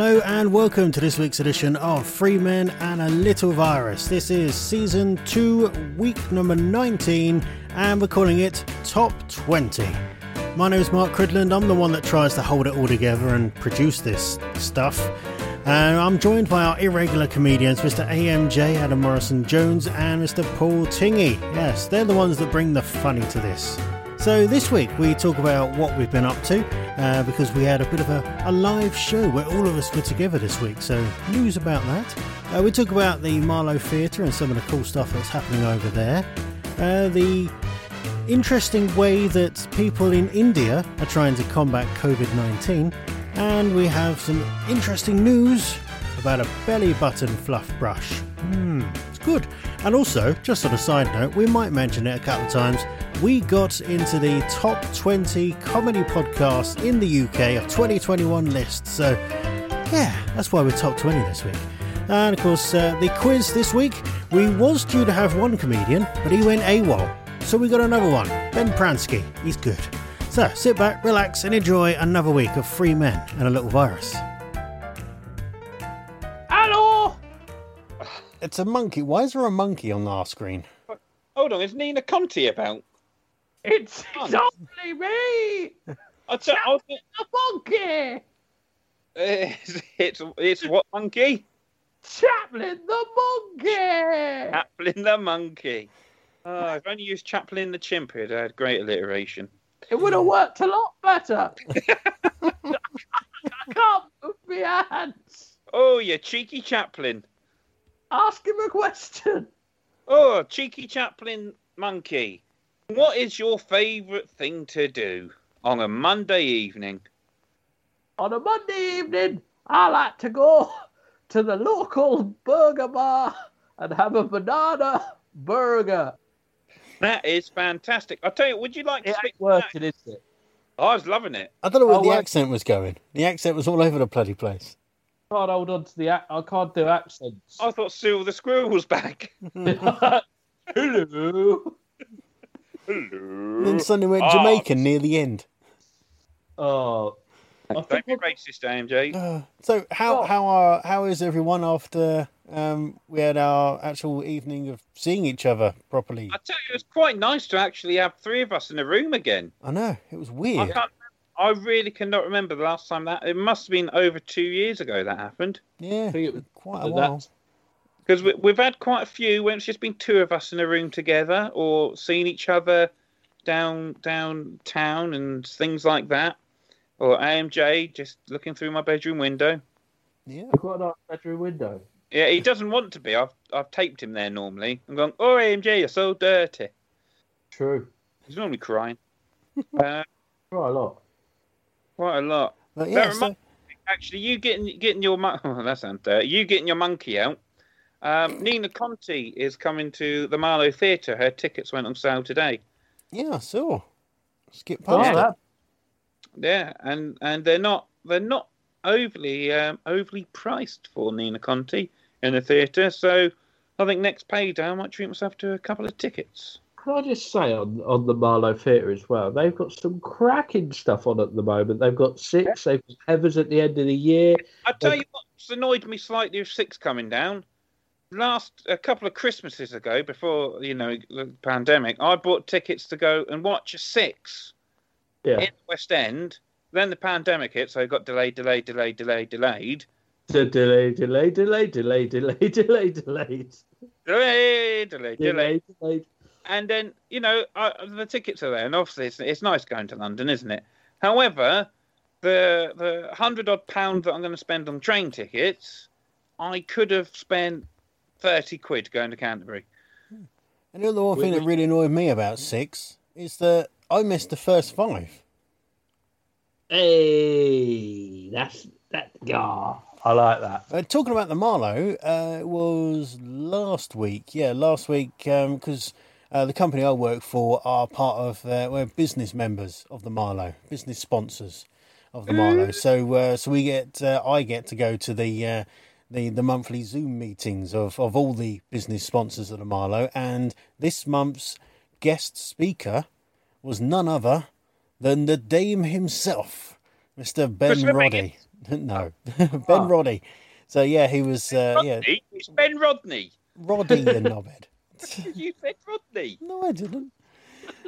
Hello and welcome to this week's edition of Free Men and a Little Virus. This is season 2, week number 19, and we're calling it Top 20. My name is Mark Cridland. I'm the one that tries to hold it all together and produce this stuff. And I'm joined by our irregular comedians, Mr. AMJ, Adam Morrison Jones, and Mr. Paul Tingy. Yes, they're the ones that bring the funny to this. So this week we talk about what we've been up to uh, because we had a bit of a, a, live show where all of us were together this week. So news about that. Uh, we talk about the Marlowe Theatre and some of the cool stuff that's happening over there. Uh, the interesting way that people in India are trying to combat COVID 19. And we have some interesting news about a belly button fluff brush. Hmm, it's good. And also, just on a side note, we might mention it a couple of times. We got into the top 20 comedy podcasts in the UK of 2021 list. So, yeah, that's why we're top 20 this week. And of course, uh, the quiz this week, we was due to have one comedian, but he went AWOL. So we got another one, Ben Pransky. He's good. So sit back, relax, and enjoy another week of Free Men and a Little Virus. It's a monkey. Why is there a monkey on our screen? Hold on, is Nina Conti about? It's, it's only me! I t- I was, the monkey! it's, it's, it's what monkey? Chaplin the monkey! Chaplin the monkey. Oh, if only used Chaplin the chimp, it had great alliteration. It would have worked a lot better. I can't move my hands. Oh, you cheeky Chaplin. Ask him a question. Oh, cheeky chaplain monkey. What is your favourite thing to do on a Monday evening? On a Monday evening, I like to go to the local burger bar and have a banana burger. That is fantastic. I tell you, would you like to It speak? ain't working, is it? Oh, I was loving it. I don't know where Oh, the well- accent was going. The accent was all over the bloody place. Can't hold on to the. Ac- I can't do accents. I thought Cyril the Squirrel was back. Hello. Hello. Then suddenly went Ah, Jamaican near the end. Oh, I Don't be racist, AMJ. Uh, so how Oh. how are how is everyone after um, we had our actual evening of seeing each other properly? I tell you, it was quite nice to actually have three of us in a room again. I know it was I weird. can't. I really cannot remember the last time that. It must have been over two years ago that happened. Yeah, I think it was- quite a that- while. Because we, we've had quite a few when it's just been two of us in a room together, or seen each other down downtown and things like that. Or AMJ just looking through my bedroom window. Yeah, I've got a nice bedroom window. Yeah, he doesn't want to be. I've I've taped him there normally. I'm going, oh AMJ, you're so dirty. True. He's normally crying. uh, Quite a lot. Quite a lot. but yeah. So, Actually, you getting getting your mon- oh, that sounds dirty. You getting your monkey out. Um, Nina Conti is coming to the Marlowe Theatre. Her tickets went on sale today. yeah, I saw. Skip past it. that, Yeah, and and they're not they're not overly um, overly priced for Nina Conti in the theatre. So I think next payday I might treat myself to a couple of tickets. Can I just say on, on the Marlowe Theatre as well, they've got some cracking stuff on at the moment. They've got six, they've got Heathers at the end of the year. I tell you what's annoyed me slightly with six coming down. Last a couple of Christmases ago, before you know the pandemic, I bought tickets to go and watch a six Yeah. in the West End. Then the pandemic hit, so it got delayed, delayed, delayed, delayed, delayed, So delay, delay, delay, delay, delay, delay, delayed. delayed, delayed, delayed. Delay, delayed. And then you know I, the tickets are there, and obviously it's, it's nice going to London, isn't it? However, the the hundred odd pound that I'm going to spend on train tickets, I could have spent thirty quid going to Canterbury. And the other one thing that really annoyed me about six is that I missed the first five. Hey, that's that. Yeah, I like that. Uh, talking about the Marlowe, uh, it was last week. Yeah, last week because uh, the company I work for are part of uh, we're business members of the Marlowe, business sponsors of the Marlowe. So uh, so we get uh, I get to go to the. Uh, the, the monthly Zoom meetings of, of all the business sponsors of the Marlowe, and this month's guest speaker was none other than the Dame himself, Mr. Ben Roddy. no, Ben Roddy. So yeah, he was uh, yeah It's Ben Rodney. Roddy you knobhead. You said Rodney. No, I didn't.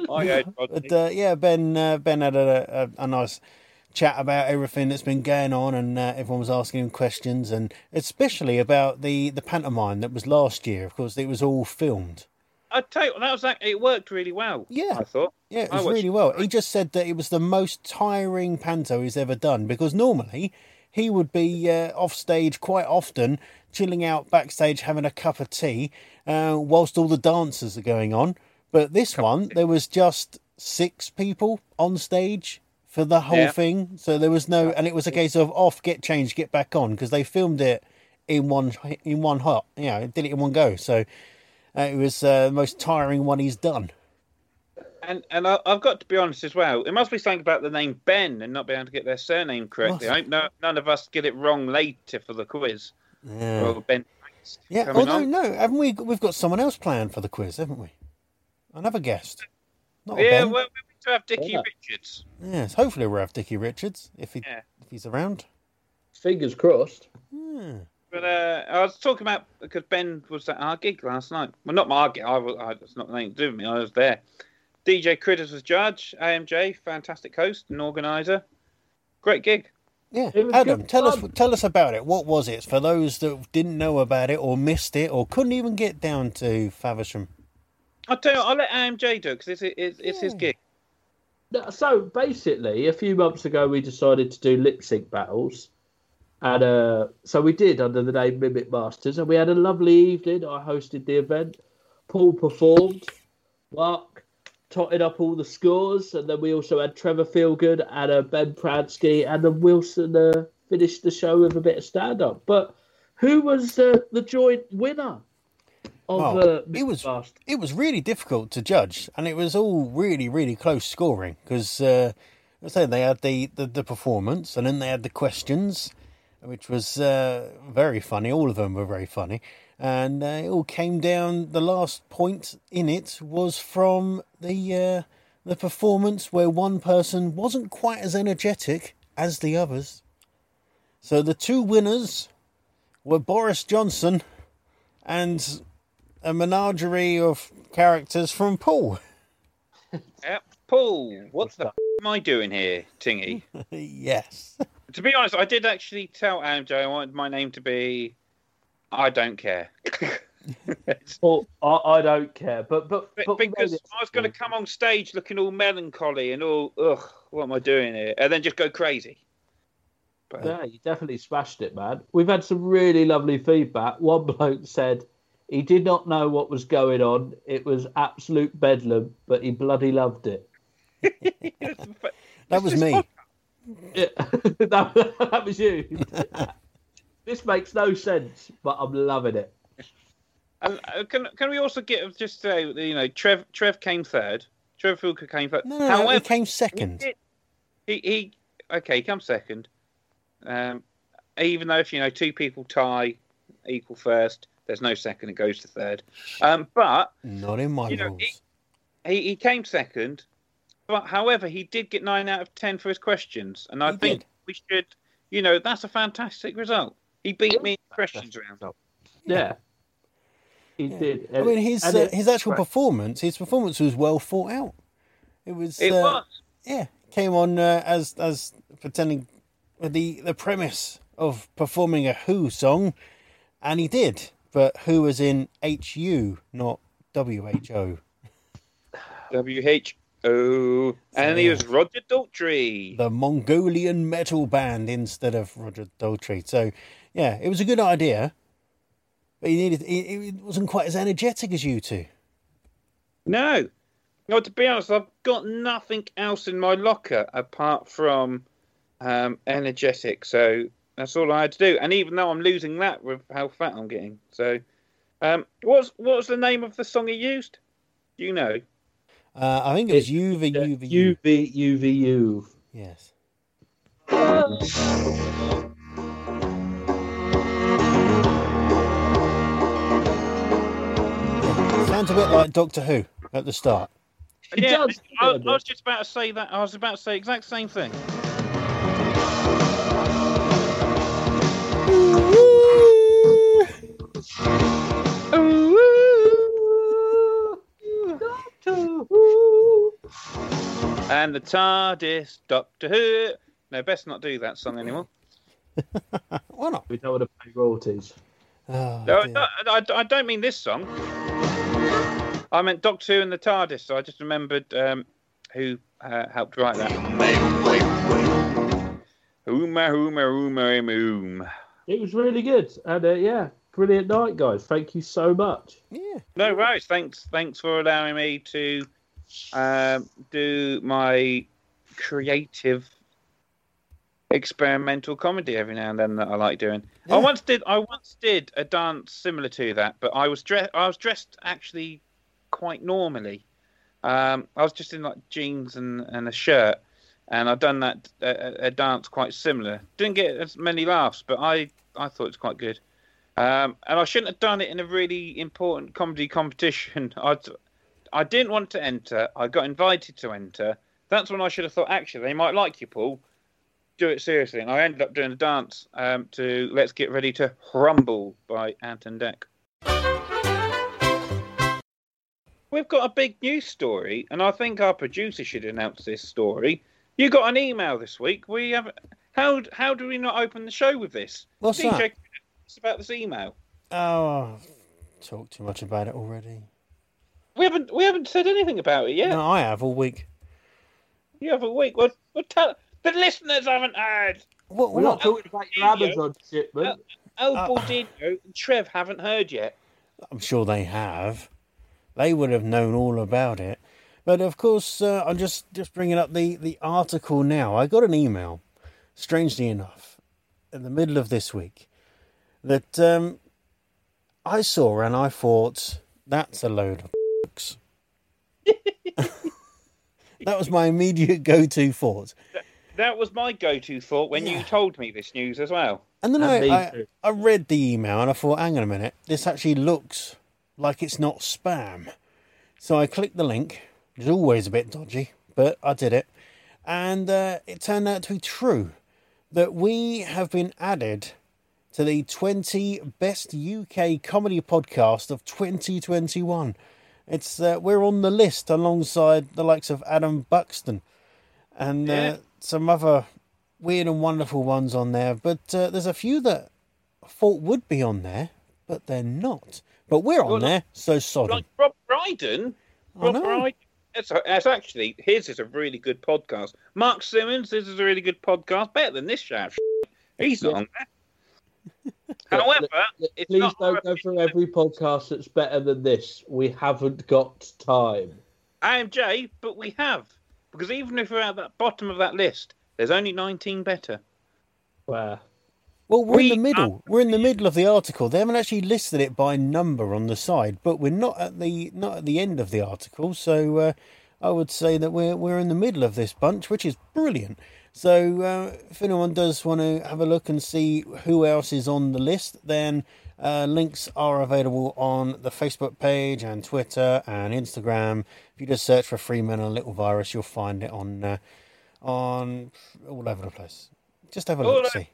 I heard Rodney. But uh, yeah, Ben uh, Ben had a, a, a nice chat about everything that's been going on, and uh, everyone was asking him questions, and especially about the the pantomime that was last year. Of course, it was all filmed. I tell you, that was that. It worked really well. Yeah. I thought. Yeah, it was really well. He just said that it was the most tiring panto he's ever done because normally he would be uh, off stage quite often, chilling out backstage, having a cup of tea, uh, whilst all the dancers are going on. But this one, there was just six people on stage for the whole Yeah. thing, so there was no, and it was a case of off, get changed, get back on because they filmed it in one in one hot, you know, did it in one go. So uh, it was uh, the most tiring one he's done. And and I, I've got to be honest as well. It must be something about the name Ben and not being able to get their surname correctly. I hope no, none of us get it wrong later for the quiz. Yeah. Well, Ben. Yeah. coming no, on. no, haven't we? We've got someone else planned for the quiz, haven't we? Another guest. Not a Yeah, Ben. well, we need to have Dickie Yeah. Richards. Yes. Hopefully, we'll have Dickie Richards if he Yeah. if he's around. Fingers crossed. Yeah. But uh, I was talking about because Ben was at our gig last night. Well, not my gig. I was. I, it's not nothing to do with me. I was there. DJ Critters was judge. AMJ, fantastic host and organizer. Great gig. Yeah. Adam, good tell us tell us about it. What was it for those that didn't know about it or missed it or couldn't even get down to Faversham? I'll tell you. I'll let AMJ do it because it's, it's, it's his gig. So basically, a few months ago, we decided to do lip sync battles, and uh, so we did under the name Mimic Masters, and we had a lovely evening. I hosted the event. Paul performed. Mark totted up all the scores, and then we also had Trevor Feelgood and uh, Ben Pransky, and then Wilson uh, finished the show with a bit of stand up. But who was uh, the joint winner of Well, uh, it was- it was really difficult to judge, and it was all really, really close scoring because, uh, I say they had the, the, the performance, and then they had the questions, which was uh, very funny. All of them were very funny, and uh, it all came down. The last point in it was from the uh, the performance where one person wasn't quite as energetic as the others. So the two winners were Boris Johnson and a menagerie of characters from Paul. Yep. Paul, what the f- am I doing here, Tingy? yes. to be honest, I did actually tell AMJ I wanted my name to be. I don't care. Well, I, I don't care, but but, But but because made it I was going to come on stage looking all melancholy and all, ugh, what am I doing here? And then just go crazy. But uh, Yeah, you definitely smashed it, man. We've had some really lovely feedback. One bloke said he did not know what was going on. It was absolute bedlam, but he bloody loved it. That was me. Yeah, that, that was you. This makes no sense, but I'm loving it. And uh, can can we also get just say you know Trev Trev came third, Trev Fulker came third. No, no, no, However, he came second. did- he he okay, he comes second. Um, even though if you know two people tie equal first, there's no second, it goes to third. Um, but Not in my You know, rules. he, he came second, but however, he did get nine out of ten for his questions, and I He think did. we should, you know, that's a fantastic result. He beat me in the questions round. Up. Yeah, he did. I mean, his uh, his actual right. performance, his performance was well thought out. It was. It uh, was. Yeah, came on uh, as as pretending the the premise of performing a Who song, and he did. But Who was in H U, not W H O. W H O, and he was Roger Daltrey. the Mongolian metal band instead of Roger Daltrey. So, yeah, it was a good idea, but he needed. It, it wasn't quite as energetic as you two. No, no. To be honest, I've got nothing else in my locker apart from um, energetic. So that's all I had to do. And even though I'm losing that with how fat I'm getting, so um, what's what was the name of the song he used? Do you know? Uh, I think it was UV, UV, UV, UVU. Yes. Sounds a bit like Doctor Who at the start. It yeah, does, I. I was just about to say that. I was about to say exact same thing. And the TARDIS, Doctor Who. No, best not do that song anymore. Why not? We don't want to pay royalties. Oh, No, dear. no, I, I don't mean this song. I meant Doctor Who and the TARDIS, so I just remembered um, who uh, helped write that. Hooma, hooma, hooma, hoom. It was really good. And uh, yeah, brilliant night, guys. Thank you so much. Yeah. No worries. Thanks, thanks for allowing me to um, do my creative experimental comedy every now and then that I like doing. Yeah. I once did. I once did a dance similar to that, but I was dressed. I was dressed actually quite normally. Um, I was just in like jeans and, and a shirt, and I'd done that a, a dance quite similar. Didn't get as many laughs, but I I thought it was quite good. Um, and I shouldn't have done it in a really important comedy competition. I I didn't want to enter. I got invited to enter. That's when I should have thought, actually, they might like you, Paul. Do it seriously. And I ended up doing a dance um, to Let's Get Ready to Rumble by Ant and Dec. We've got a big news story, and I think our producer should announce this story. You got an email this week. We have. How how do we not open the show with this? What's DJ, that? It's about this email. Oh, I've talked too much about it already. We haven't we haven't said anything about it yet. No, I have all week. You have a week. Well, well, tell the listeners haven't heard. What? We're what? not talking about your Video. Amazon shipment. El Uh, Baldino and Trev haven't heard yet. I'm sure they have. They would have known all about it. But of course, uh, I'm just just bringing up the the article now. I got an email, strangely enough, in the middle of this week, that um, I saw and I thought that's a load of books. that was my immediate go-to thought. That was my go-to thought when you told me this news as well. And then And I, I. I read the email and I thought, hang on a minute, this actually looks like it's not spam. So I clicked the link. It's always a bit dodgy, but I did it. And uh, it turned out to be true that we have been added to the 20 best UK comedy podcast of 2021. It's uh, we're on the list alongside the likes of Adam Buxton and uh, Yeah. some other weird and wonderful ones on there. But uh, there's a few that I thought would be on there, but they're not. But we're on Well, there, so sodden. Like Rob Brydon. Rob. Brydon. It's, it's actually his is a really good podcast. Mark Simmons, this is a really good podcast. Better than this shaft. He's not Yeah. on there. However, it's Please not don't go through every podcast that's better than this. We haven't got time. AMJ, but we have because even if we're at the bottom of that list, there's only 19 better. Wow. Well, we're We in the middle. We're in the middle of the article. They haven't actually listed it by number on the side, but we're not at the not at the end of the article. So uh, I would say that we're we're in the middle of this bunch, which is brilliant. So uh, if anyone does want to have a look and see who else is on the list, then uh, links are available on the Facebook page and Twitter and Instagram. If you just search for Freeman and Little Virus, you'll find it on uh, on all over the place. Just have a All look, see.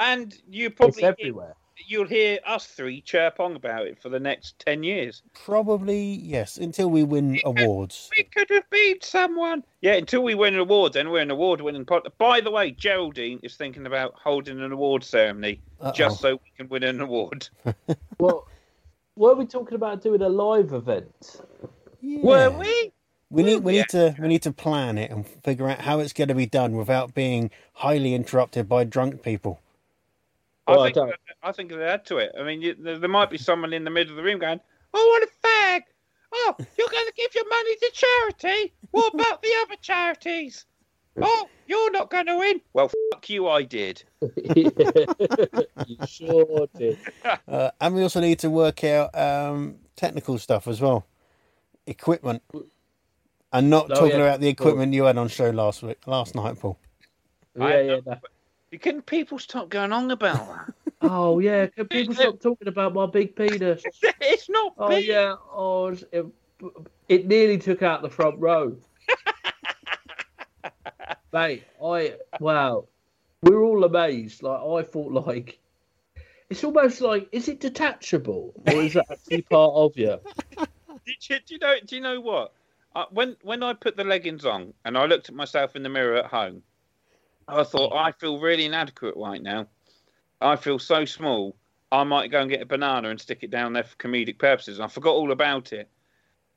And you probably It's probably everywhere. you'll hear us three chirp on about it for the next 10 years. Probably yes, until we win awards. We could have beat someone. Yeah, until we win awards, then we're an award-winning pod. By the way, Geraldine is thinking about holding an award ceremony Uh-oh. just so we can win an award. Well, were we talking about doing a live event? Yeah. Were we? We need we Yeah. need to we need to plan it and figure out how it's going to be done without being highly interrupted by drunk people. Well, I I think don't- I think they add to it. I mean, you, there, there might be someone in the middle of the room going, "Oh, what a fag." Oh, you're going to give your money to charity? What about the other charities? Oh, you're not going to win. Well, fuck you, I did. you sure did. Uh, and we also need to work out um, technical stuff as well. equipment, and not Oh, talking yeah. about the equipment you had on show last week, last night, Paul. Yeah, I yeah. know, no. Can people stop going on about that? Oh yeah. Can people stop talking about my big penis? it's not Oh big. yeah. Oh, it, it nearly took out the front row. Mate, I wow. We're all amazed. Like I thought, like it's almost like is it detachable or is it actually part of you? Did you, do you know? Do you know what? Uh, when when I put the leggings on and I looked at myself in the mirror at home, I thought I feel really inadequate right now. I feel so small. I might go and get a banana and stick it down there for comedic purposes. And I forgot all about it.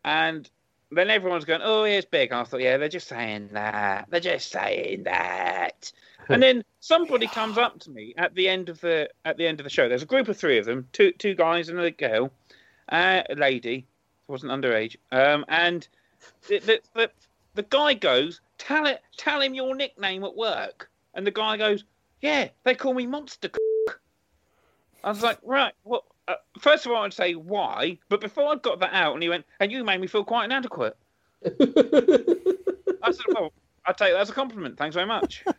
And then everyone's going, "Oh, it's big." And I thought, "Yeah, they're just saying that. They're just saying that." and then somebody comes up to me at the end of the at the end of the show. There's a group of three of them, two two guys and a girl, uh, a lady, wasn't underage, um, and the, the, the, the guy goes, "Tell it, tell him your nickname at work." And the guy goes, "Yeah, they call me Monster." Cock." I was like, "Right, well." Uh, first of all, I'd say why, but before I got that out, and he went, "And you made me feel quite inadequate." I said, "Well, I take that as a compliment. Thanks very much."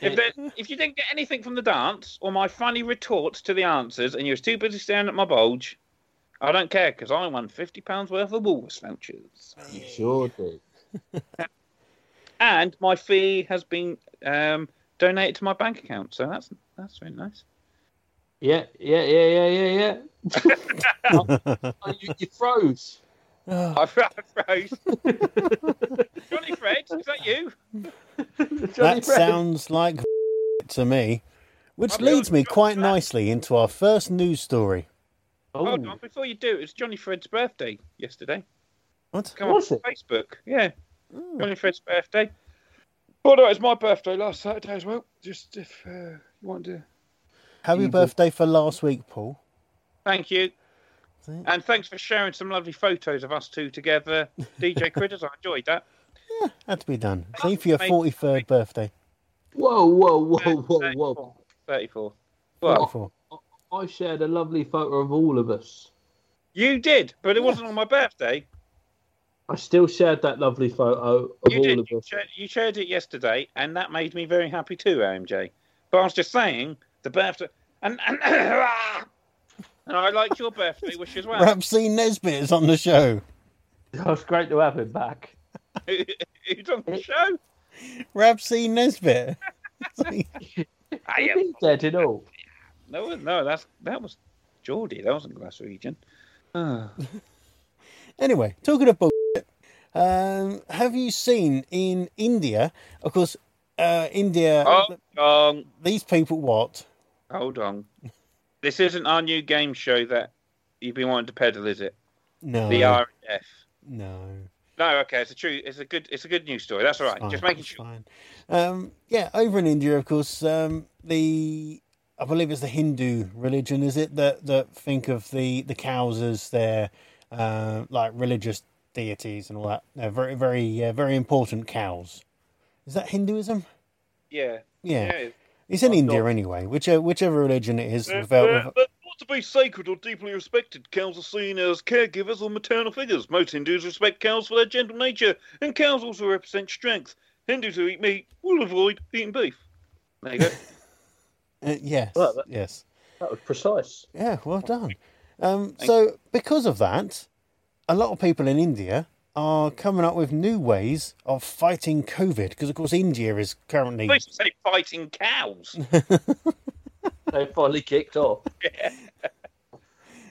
If, there, if you didn't get anything from the dance or my funny retorts to the answers, and you was too busy staring at my bulge, I don't care because I won fifty pounds worth of Woolworths vouchers, You sure did. and my fee has been um, donated to my bank account. So that's that's very nice. Yeah, yeah, yeah, yeah, yeah, yeah. oh, you, you froze. I froze. Johnny Fred, is that you? That Fred. sounds like to me, which I'll leads me quite Fred. nicely into our first news story. Hold Oh, on, before you do, it's Johnny Fred's birthday yesterday. What? Come Was on? Facebook. Yeah, Oh. Johnny Fred's birthday. By the way, it's my birthday last Saturday as well. Just if uh, you want to. Happy Evil. birthday for last week, Paul. Thank you. See? And thanks for sharing some lovely photos of us two together. DJ Critters, I enjoyed that. Yeah, Had to be done. See for your 43rd birthday. whoa, whoa, whoa, whoa, 34. whoa. 34. Well, 44. I shared a lovely photo of all of us. you did, but it wasn't on my birthday. I still shared that lovely photo of You all did. of You us. shared, you shared it yesterday, and that made me very happy too, AMJ. But I was just saying, the birthday. And, and, and I liked your birthday wish as well. Rab C. Nesbitt is on the show. It was great to have him back. Who's on the show? Rab C. Nesbitt. I am. He's dead and all. No, no, that's that was Geordie. That wasn't Glaswegian. Ah. anyway, talking of bullshit, um, have you seen in India? Of course, uh, India. Hold on, These people, what? hold on. This isn't our new game show that you've been wanting to peddle, is it? No, The RF. no. No, okay, it's a true. It's a good. It's a good news story. That's all right. Fine, Just making sure. Fine. Um, yeah, over in India, of course, um, the I believe it's the Hindu religion, is it that that think of the the cows as their uh, like religious deities and all that. They're very very uh, very important cows. Is that Hinduism? Yeah. Yeah, yeah. it's in I'm India not- anyway. Whichever whichever religion it is, They're, without, they're, with- they're to be sacred or deeply respected. Cows are seen as caregivers or maternal figures. Most Hindus respect cows for their gentle nature, and cows also represent strength. Hindus who eat meat will avoid eating beef. There you go. uh, yes, Well, that- yes. That was precise. Yeah, well done. Um, so, because of that, a lot of people in India are coming up with new ways of fighting COVID. Because, of course, India is currently. Supposed to say fighting cows. They finally kicked off.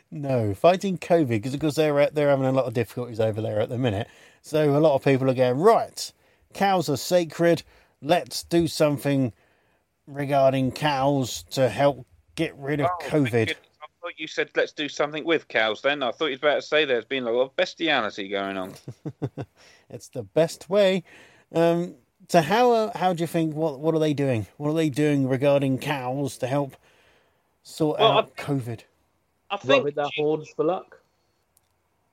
No, fighting COVID. Because, of course, they're, they're having a lot of difficulties over there at the minute. So, a lot of people are going, right, cows are sacred. Let's do something regarding cows to help get rid of Oh, COVID. Goodness. I thought you said let's do something with cows. Then I thought you was about to say there's been a lot of bestiality going on. It's the best way. Um, so how uh, how do you think? What what are they doing? What are they doing regarding cows to help sort Well, out COVID? I think Rubbing their horns for luck.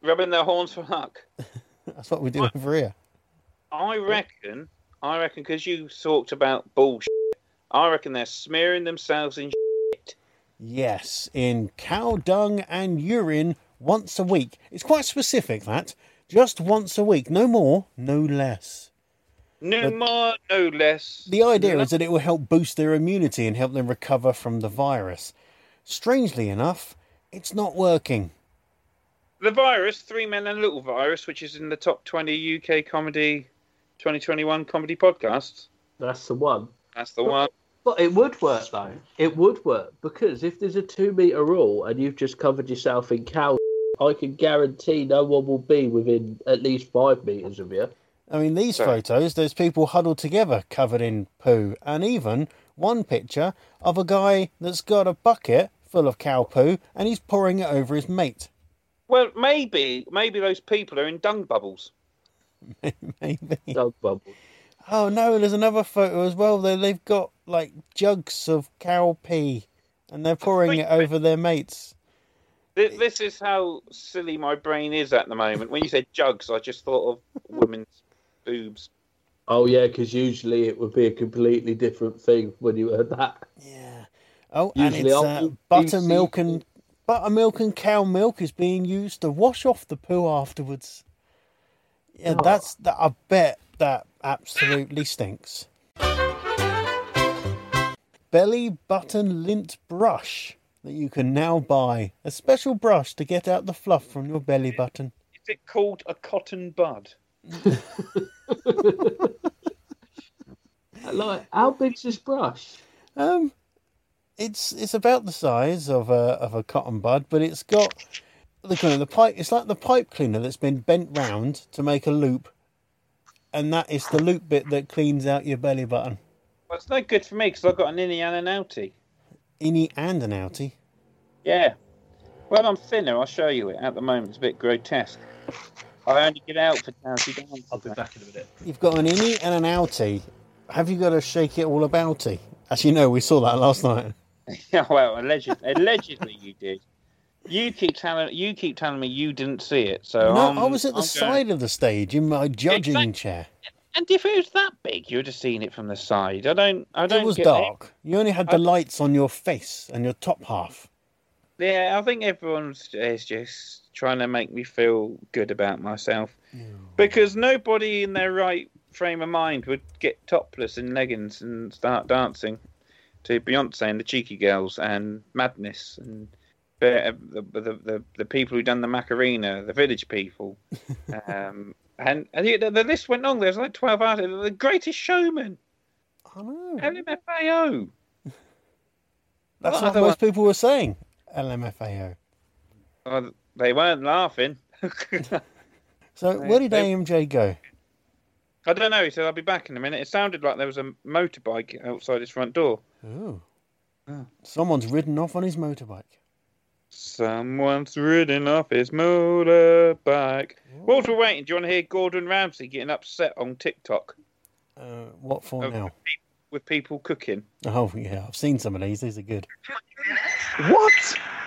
rubbing their horns for luck. That's what we do over here. I reckon. I reckon because you talked about bullshit. I reckon they're smearing themselves in. Shit. Yes, in cow dung and urine once a week. It's quite specific that just once a week, no more, no less. No But- more, no less. The idea No- is that it will help boost their immunity and help them recover from the virus. Strangely enough, it's not working. The Virus, Three Men and a Little Virus, which is in the top 20 UK comedy 2021 comedy podcasts. That's the one. That's the one. But it would work though. It would work because if there's a two meter rule and you've just covered yourself in cow, I can guarantee no one will be within at least five meters of you. I mean, these Sorry. photos, there's people huddled together covered in poo, and even one picture of a guy that's got a bucket full of cow poo and he's pouring it over his mate. Well, maybe, maybe those people are in dung bubbles. Maybe. Dog bubble. Oh no, there's another photo as well. They they've got like jugs of cow pee, and they're pouring it over their mates. This, this is how silly my brain is at the moment. When you said jugs, I just thought of women's boobs. Oh yeah, because usually it would be a completely different thing when you heard that. Yeah. Oh, and it's I'll- uh, you buttermilk and buttermilk and cow milk is being used to wash off the poo afterwards. Yeah, Oh. that's that. I bet that absolutely stinks. Belly button lint brush that you can now buy. A special brush to get out the fluff from your belly button. Is it called a cotton bud? Like, how big's this brush? Um, it's it's about the size of a of a cotton bud, but it's got the kind of the pipe. It's like the pipe cleaner that's been bent round to make a loop, and that is the loop bit that cleans out your belly button. Well, it's no good for me because I've got an innie and an outie. Innie and an outie. Yeah. Well, I'm thinner. I'll show you it. At the moment, it's a bit grotesque. I only get out for charity dances. I'll be back in a minute. You've got an innie and an outie. Have you got to shake it all abouty? you know, we saw that last night. Yeah, well, allegedly, allegedly you did. You keep telling you keep telling me you didn't see it, so no, I'm- I was at the I'm side of the stage in my judging Exactly. chair. And if it was that big, you'd have seen it from the side. I don't. I don't. It was dark. You only had the I- lights on your face and your top half. Yeah, I think everyone's is just trying to make me feel good about myself because nobody in their right frame of mind would get topless in leggings and start dancing to Beyonce and the Cheeky Girls and Madness and the the the, the, people who done the Macarena, the Village People, um, and, and the, the list went on. There's like twelve artists. The Greatest Showman, I know. LMFAO. That's what most people were saying. LMFAO. Well, they weren't laughing. So where did they- AMJ go? I don't know. He said, I'll be back in a minute. It sounded like there was a motorbike outside his front door. Oh. Oh. Someone's ridden off on his motorbike. Someone's ridden off his motorbike. Whilst we're waiting, do you want to hear Gordon Ramsay getting upset on TikTok Uh, what for Oh. now? with people cooking? Oh yeah, I've seen some of these. These are good. What?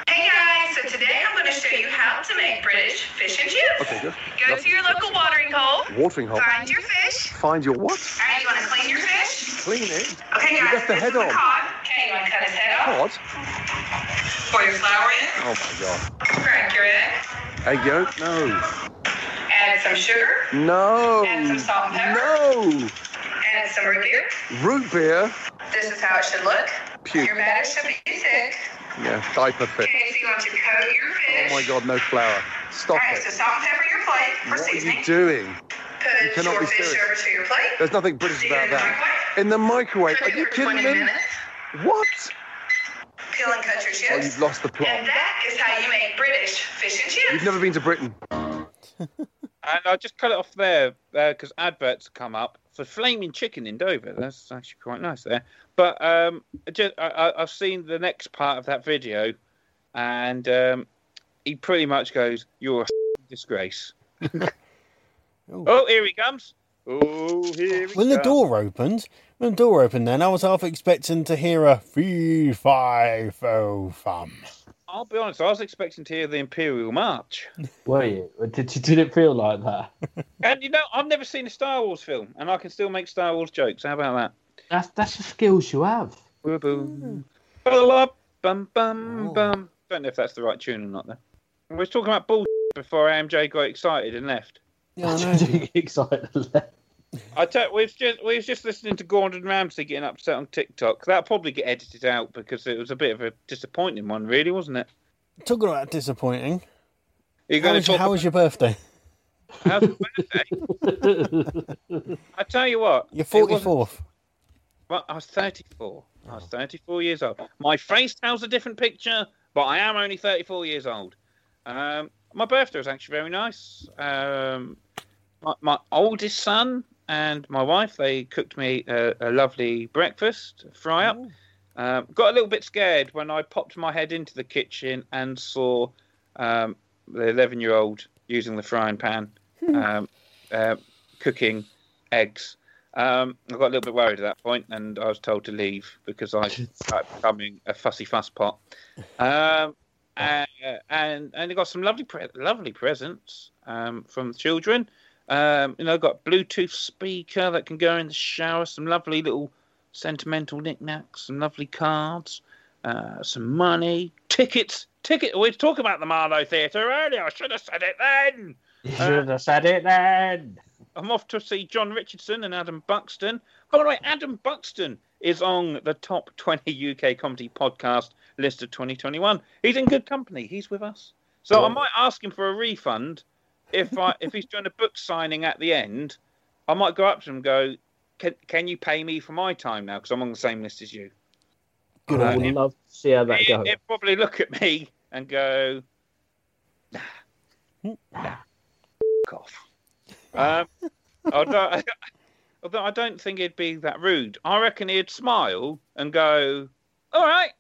Hey guys, so today I'm going to show you how to make British fish and chips. Okay, good. Go to your local watering hole, Watering hole. find your fish. Find your what? Alright, you want to clean your fish? Clean it. Okay You guys, left the this head is the on. cod. Okay, you want to cut his head off? What? Pour your flour in, Oh my god. crack your egg, Egg yolk? No. add some sugar, No. Add some salt and pepper. No. add some root beer. Root beer? This is how it should look. Puke. Your batter should be thick. Yeah, diaper fit. Okay, so you want to coat your fish. Oh my god, no flour. Stop Alright, so it. salt and pepper your plate for What are you doing? You Put cannot your be fish serious. over to your plate. There's nothing British about that. In the microwave? Are you kidding me? minutes. What? Peel and cut your Oh, you've lost the plot. And that is how you make British fish and chips. You've never been to Britain. And I just cut it off there because adverts come up for flaming chicken in Dover. That's actually quite nice there. But um, just, I, I, I've seen the next part of that video, and um, he pretty much goes, "You're a disgrace." Oh. oh, here he comes. Oh, here he When the door opened, when the door opened, then I was half expecting to hear a fee fi fo fum. I'll be honest, I was expecting to hear the Imperial March. Were you? Did, did it feel like that? And you know, I've never seen a Star Wars film, and I can still make Star Wars jokes. How about that? That's that's the skills you have. Boom, boom. Hmm. Ba-la, Bum, bum, Oh. bum. Don't know if that's the right tune or not, though. We was talking about bull before AMJ got excited and left. Yeah, I I know. didn't get excited. I tell we've just we was just listening to Gordon Ramsay getting upset on TikTok. That'll probably get edited out because it was a bit of a disappointing one, really, wasn't it? Talking about disappointing. You're How going was, to talk how was your birthday? how's the birthday? I tell you what, you're wasn't- 44th. Well, I was 34. I was 34 years old. My face tells a different picture, but I am only 34 years old. Um, my birthday was actually very nice. Um, my, my oldest son and my wife they cooked me a, a lovely breakfast, fry up. Um, got a little bit scared when I popped my head into the kitchen and saw um, the 11 year old using the frying pan, um, uh, cooking eggs. Um, I got a little bit worried at that point, and I was told to leave because I started becoming a fussy fuss pot. Um, and, and and I got some lovely pre- lovely presents um, from the children. Um, you know, got Bluetooth speaker that can go in the shower. Some lovely little sentimental knickknacks. Some lovely cards. Uh, some money, tickets, ticket. We talked about the Marlowe Theatre earlier. I should have said it then. You should have said it then. I'm off to see John Richardson and Adam Buxton. By the way, Adam Buxton is on the top 20 UK comedy podcast list of 2021. He's in good company. He's with us. So I might ask him for a refund if I if he's doing a book signing at the end. I might go up to him and go, "Can can you pay me for my time now? Because I'm on the same list as you." Good I would you. love to see how that He- goes. He'd probably look at me and go, nah, nah, f- off. Um, although, although I don't think he'd be that rude. I reckon he'd smile and go, all right.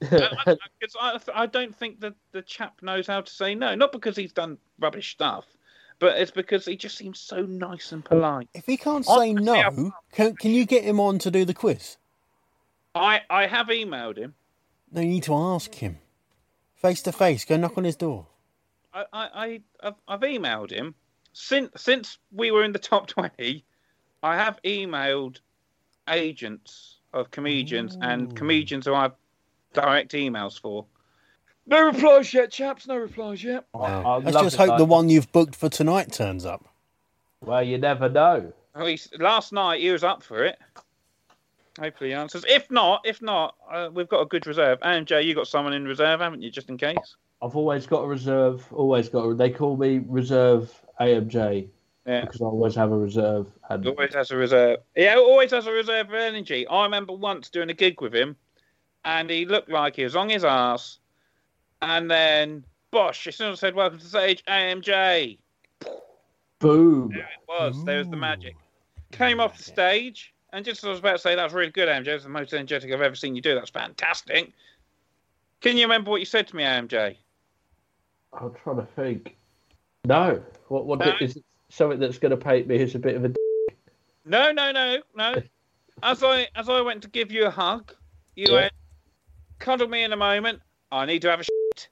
Because I, I don't think that the chap knows how to say no. Not because he's done rubbish stuff, but it's because he just seems so nice and polite. If he can't say no, can, can you get him on to do the quiz? I, I have emailed him. No, you need to ask him. Face to face, go knock on his door. I, I, I I've, I've emailed him since since we were in the top twenty. I have emailed agents of comedians and comedians who I've direct emails for. No replies yet, chaps. No replies yet. I'd Let's just to hope know. the one you've booked for tonight turns up. Well, you never know. Oh, last night he was up for it. Hopefully he answers. If not, if not, uh, we've got a good reserve. AMJ, you got someone in reserve, haven't you, just in case? I've always got a reserve. Always got. A, they call me reserve AMJ Yeah. because I always have a reserve. And always has a reserve. He always has a reserve of energy. I remember once doing a gig with him, and he looked like he was on his ass. And then, bosh, as soon as I said, Welcome to the stage, AMJ. boom. There it was. There was the magic. Came off the stage, and just as I was about to say, That was really good, AMJ. It's the most energetic I've ever seen you do. That's fantastic. Can you remember what you said to me, AMJ? I'm trying to think. No. What? What No. is it? Something that's going to paint me as a bit of a. No, no, no, no. As I as I went to give you a hug, you Yeah. went, cuddle me in a moment. I need to have a shit.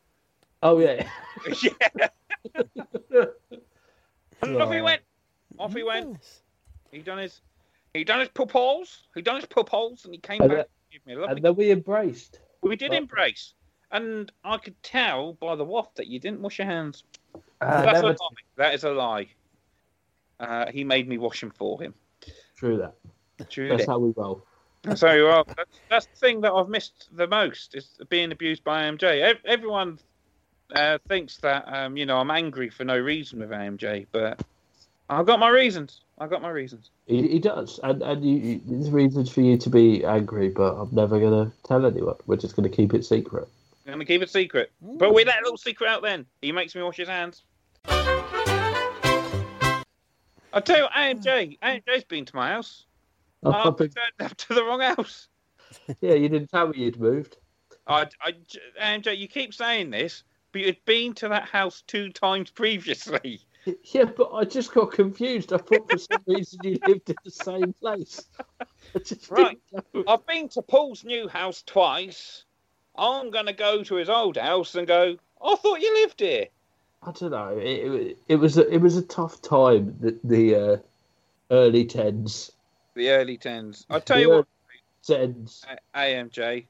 Oh yeah. yeah. And off he Oh. went. Off he went. Yes. He done his he done his pupils. He done his pupils and he came And back that- and gave me a lovely and then we embraced. We did Oh. embrace. And I could tell by the waft that you didn't wash your hands. Uh, That's a lie. That is a lie. Uh, he made me wash him for him. true that. True That's that. how we roll. So well, that's, that's the thing that I've missed the most is being abused by AMJ. Everyone uh, thinks that um, you know I'm angry for no reason with AMJ, but I've got my reasons. I've got my reasons. He, he does, and and you, you, there's reasons for you to be angry, but I'm never going to tell anyone. We're just going to keep it secret. I'm gonna keep it secret, but we let a little secret out. Then he makes me wash his hands. I tell you, what, AMJ, AMJ's been to my house. Oh, I've but- turned up to the wrong house. yeah, you didn't tell me you'd moved. I, I, AMJ, you keep saying this, but you'd been to that house two times previously. Yeah, but I just got confused. I thought for some reason you lived in the same place. I right. I've been to Paul's new house twice. I'm going to go to his old house and go, I thought you lived here. I don't know. It, it, it was a, it was a tough time. The, the uh, early tens, The early tens. I tell you what, tens. A- AMJ,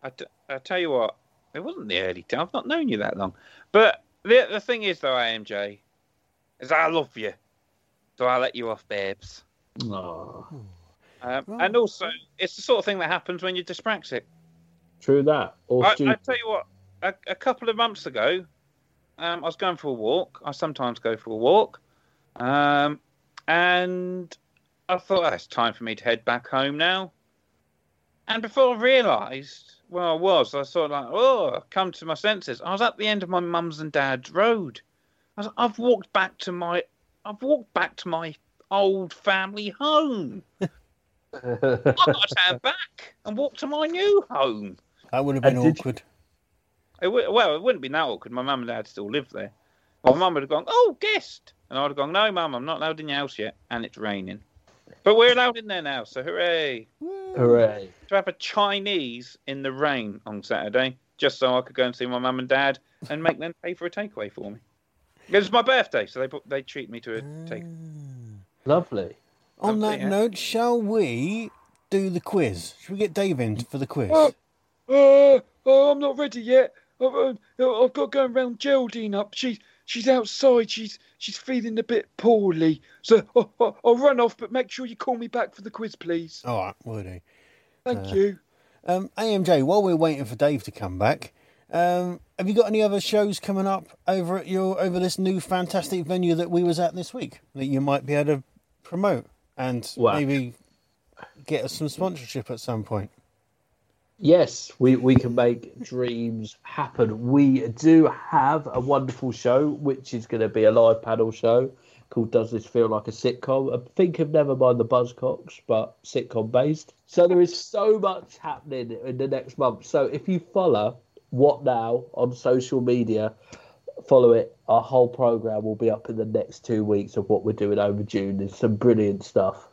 I, t- I tell you what, it wasn't the early tens. I've not known you that long. But the, the thing is, though, AMJ, is I love you, so I let you off, babes. Oh, Um, Right. And also, it's the sort of thing that happens when you're dyspraxic. true that. Or I, I tell you what, a, a couple of months ago, um, I was going for a walk. I sometimes go for a walk, um, and I thought oh, it's time for me to head back home now. And before I realised where I was, I sort of like, oh, come to my senses. I was at the end of my mum's and dad's road. I was, I've walked back to my, I've walked back to my old family home. I've got to turn back and walk to my new home. That would have been And did you- awkward. It w- well, it wouldn't be that awkward. My mum and dad still live there. My mum would have gone, "Oh, guest," and I'd have gone, "No, mum, I'm not allowed in your house yet, and it's raining." But we're allowed in there now, so hooray! Hooray. To have a Chinese in the rain on Saturday, just so I could go and see my mum and dad and make them pay for a takeaway for me. It was my birthday, so they put, they treat me to a take. Lovely. On Lovely, that yeah. note, shall we do the quiz? Should we get Dave in for the quiz? Oh. Uh, oh, I'm not ready yet. I've, uh, I've got going round Geraldine up. She's she's outside. She's she's feeling a bit poorly. So oh, oh, I'll run off, but make sure you call me back for the quiz, please. All right, will do. Thank Uh, you. Um, AMJ, while we're waiting for Dave to come back, um, have you got any other shows coming up over at your over this new fantastic venue that we was at this week that you might be able to promote and Well- maybe get us some sponsorship at some point? Yes, we, we can make dreams happen. We do have a wonderful show, which is going to be a live panel show called Does This Feel Like a Sitcom? I think of never mind the Buzzcocks, but sitcom based. So there is so much happening in the next month. So if you follow What Now on social media, follow it. Our whole program will be up in the next two weeks of what we're doing over June. There's some brilliant stuff.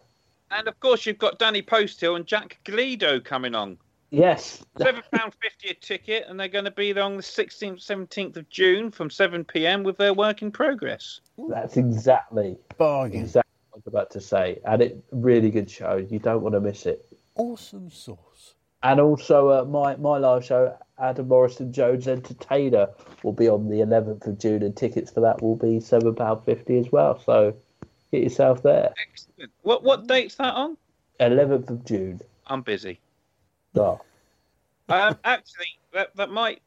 And of course, you've got Danny Posthill and Jack Galido coming on. Yes, Seven pound fifty a ticket, and they're going to be there on the sixteenth, seventeenth of June from seven pm with their work in progress. that's exactly Bargain. Exactly what I was about to say. And it really good show. You don't want to miss it. Awesome sauce. And also uh, my my live show, Adam Morrison Jones Entertainer, will be on the 11th of June, and tickets for that will be seven pound fifty as well. So get yourself there. Excellent. What what date's that on? 11th of June. I'm busy. Oh, Um, actually, that that might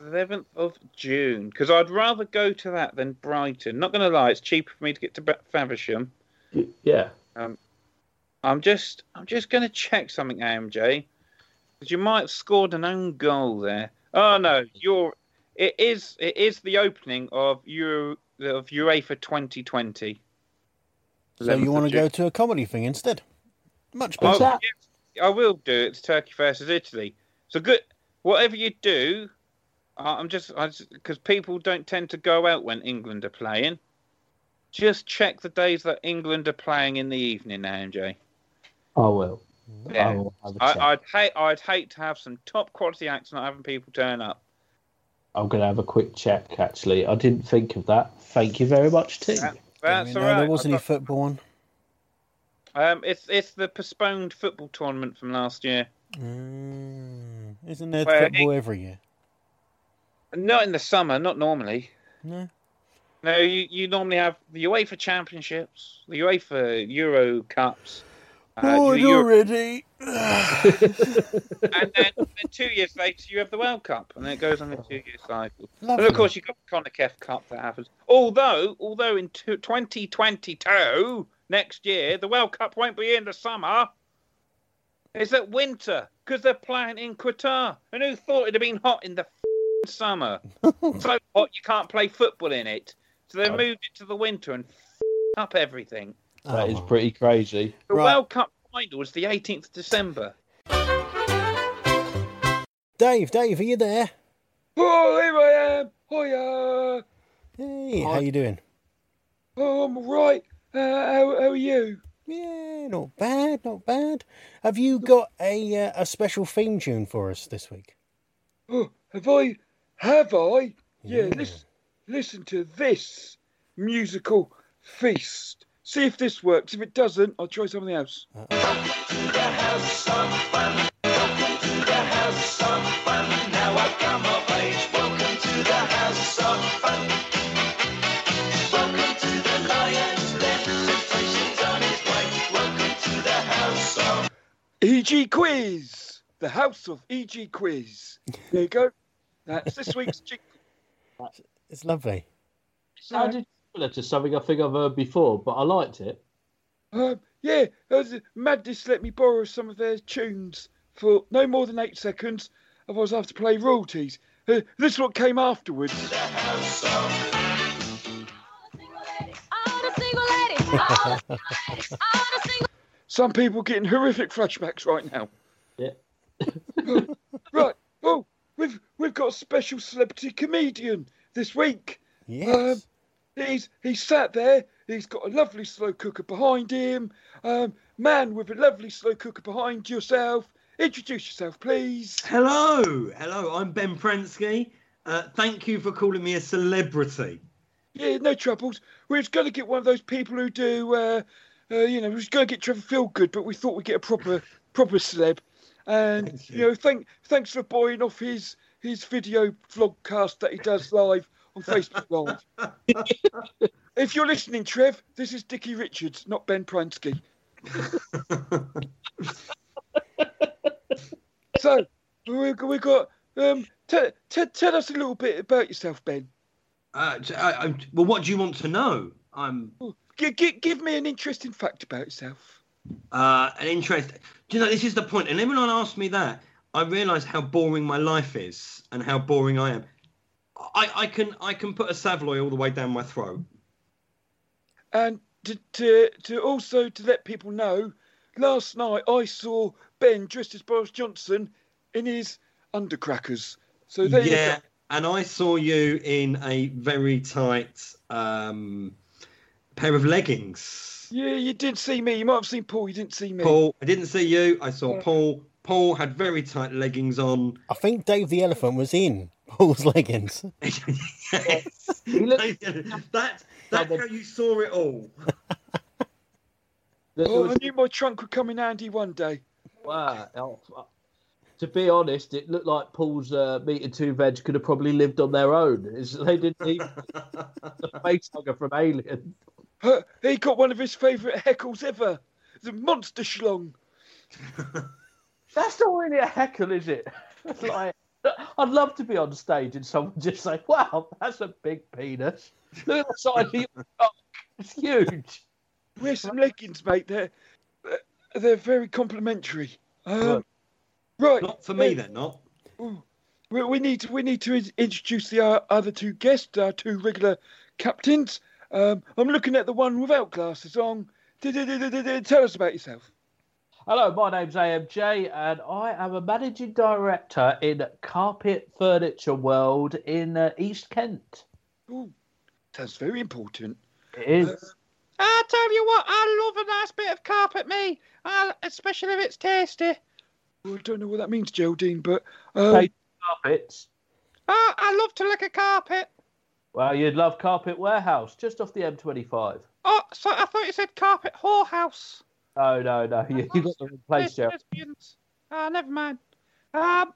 eleventh of June because I'd rather go to that than Brighton. Not going to lie, it's cheaper for me to get to Faversham. y- yeah. I'm just I'm just going to check something, AMJ, because you might have scored an own goal there. Oh no, you're. It is it is the opening of Euro of UEFA 2020. So you want to go to a comedy thing instead? Much Oh, better. that? yes, I will do it. It's Turkey versus Italy. So good. Whatever you do, I- I'm just because people don't tend to go out when England are playing. Just check the days that England are playing in the evening, AMJ. I will. I Yeah. will have a I, check. I'd hate. I'd hate to have some top quality acts not having people turn up. I'm going to have a quick check, actually. I didn't think of that. Thank you very much, Tim. Yeah. I That's mean, all there wasn't any I've football on. Um, it's it's the postponed football tournament from last year. Mm, isn't there Well, football every year? Not in the summer. Not normally. No. No, you, you normally have the UEFA Championships, the UEFA Euro Cups, uh, Bored the Euro- already. and then, then two years later you have the World Cup, and then it goes on a two-year cycle. And of course you've got the Concacaf Cup that happens. Although, although in two- 2022 next year the World Cup won't be in the summer. It's at winter because they're playing in Qatar. And who thought it'd have been hot in the f***ing summer? so hot you can't play football in it. So they Oh. moved it to the winter and f- up everything. That oh is Oh. pretty crazy. The Right. World Cup final is the 18th of December. Dave, Dave, are you there? Oh, here I am. Hiya. Hey, how you doing? Oh, I'm all right. Uh, how, how are you? Yeah, not bad, not bad. Have you got a uh, a special theme tune for us this week? Oh, have I? Have I? Yeah, Yeah. listen, listen to this musical feast. See if this works. If it doesn't, I'll try something else. Welcome EG Quiz, the house of EG Quiz. There you go. That's this week's jingle. It's lovely. It sounded similar to something I think I've heard before, but I liked it. Um, yeah, uh, Madness let me borrow some of their tunes for no more than eight seconds, otherwise I have to play royalties. Uh, this is what came afterwards. Some people getting horrific flashbacks right now. Yeah. Right. Oh, we've we've got a special celebrity comedian this week. Yes. He's he's sat there. He's got a lovely slow cooker behind him. Um, man with a lovely slow cooker behind yourself. Introduce yourself, please. Hello, hello. I'm Ben Prensky. Uh, thank you for calling me a celebrity. Yeah, no troubles. We was going to get one of those people who do, uh, uh, you know, we was going to get Trevor Feel Good, but we thought we'd get a proper proper celeb. And Thank you know, thank thanks for buying off his his video vlogcast that he does live on Facebook Live. if you're listening, Trev, this is Dickie Richards, not Ben Pransky. So we we got um. T- t- tell us a little bit about yourself, Ben. Uh, I- I- well, what do you want to know? I'm G- g- give me an interesting fact about yourself. uh, an interest. Do you know this is the point? And everyone asks me that. I realise how boring my life is and how boring I am. I, I can I can put a Savoy all the way down my throat. And to, to to also to let people know, last night I saw Ben dressed as Boris Johnson in his undercrackers. So there you yeah, go. and I saw you in a very tight um, pair of leggings. Yeah, you did see me. You might have seen Paul. You didn't see me. Paul, I didn't see you. I saw Paul. Paul had very tight leggings on. I think Dave the Elephant was in Paul's leggings. yes. He looked- that that's how you saw it all. There Oh, was- I knew my trunk would come in handy one day. wow. Oh, to be honest, it looked like Paul's uh, meat and two veg could have probably lived on their own. It's, they didn't need the face hugger from Alien. He got one of his favourite heckles ever. The monster schlong. That's not really a heckle, is it? Like I'd love to be on stage and someone just say, "Wow, that's a big penis. Look at the size of your cock. It's huge." Wear some leggings, mate. They're uh, they're very complimentary. Um, right. Not for me, then. Not. We, we need to we need to introduce the uh, other two guests, our two regular captains. Um, I'm looking at the one without glasses on. Tell us about yourself. Hello, my name's AMJ, and I am a managing director in Carpet Furniture World in uh, East Kent. Ooh, sounds very important. It is. I tell you what, I love a nice bit of carpet, me. Uh, especially if it's tasty. Well, I don't know what that means, Geraldine, but um, Carpets. Oh, I love to lick a carpet. Well, you'd love Carpet Warehouse, just off the M25. Oh, so I thought you said carpet whorehouse. No, no, no. You, you got the wrong place, Joe. Lesbians. Ah, never mind. Um,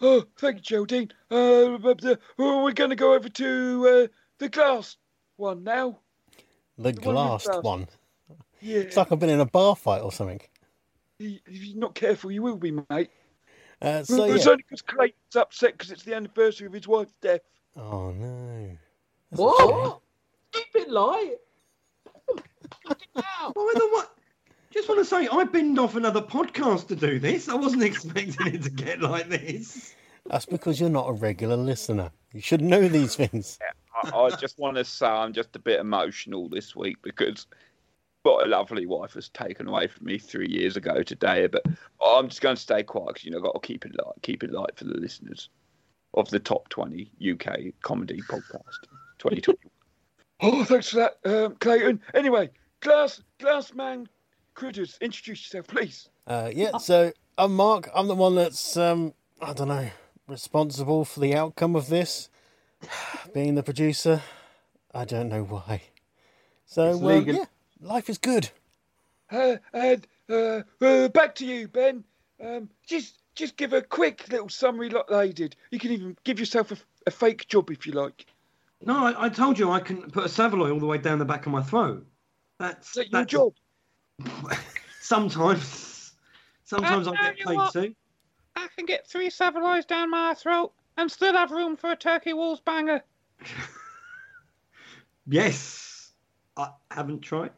oh, thank you, Geraldine. Uh, but, uh, we're going to go over to uh, the glass one now. The one with glassed glass. one. Yeah, It's like I've been in a bar fight or something. if you're not careful, you will be, mate. Uh, So so it's yeah. only because Clayton's upset because it's the anniversary of his wife's death. Oh no. That's a What? Keep it light. Why the what? Just want to say, I binned off another podcast to do this. I wasn't expecting it to get like this. That's because you're not a regular listener. You should know these things. I, I just want to say I'm just a bit emotional this week because what a lovely wife was taken away from me three years ago today. But I'm just going to stay quiet because you know I've got to keep it light, keep it light for the listeners of the top 20 UK comedy podcast 2020. Oh, thanks for that, um, Clayton. Anyway, glass glass man critters, introduce yourself, please. Uh, yeah, so I'm Mark. I'm the one that's, um, I don't know, responsible for the outcome of this. Being the producer, I don't know why. So, It's um, yeah, life is good. Uh, and uh, uh, back to you, Ben. Um, just just give a quick little summary like they did. You can even give yourself a, a fake job if you like. No, I, I told you I can put a Savoy all the way down the back of my throat. That's Is that your that's job? Sometimes, Sometimes I'll I get paid what. too. I can get three Savoys down my throat and still have room for a turkey walls banger. Yes, I haven't tried.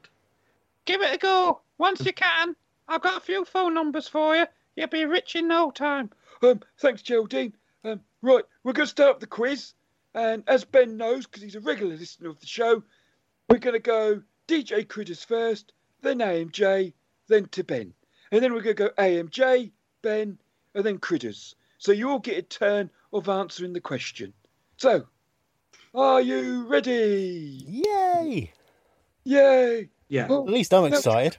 Give it a go. Once you can. I've got a few phone numbers for you. You'll be rich in no time. Um, thanks, Geraldine. Um, right, we're going to start the quiz. And as Ben knows, because he's a regular listener of the show, we're going to go DJ Critters first, then AMJ, then to Ben. And then we're going to go AMJ, Ben, and then Critters. So you all get a turn of answering the question. So, are you ready? Yay! Yay! Yeah. Oh, At least I'm no, excited.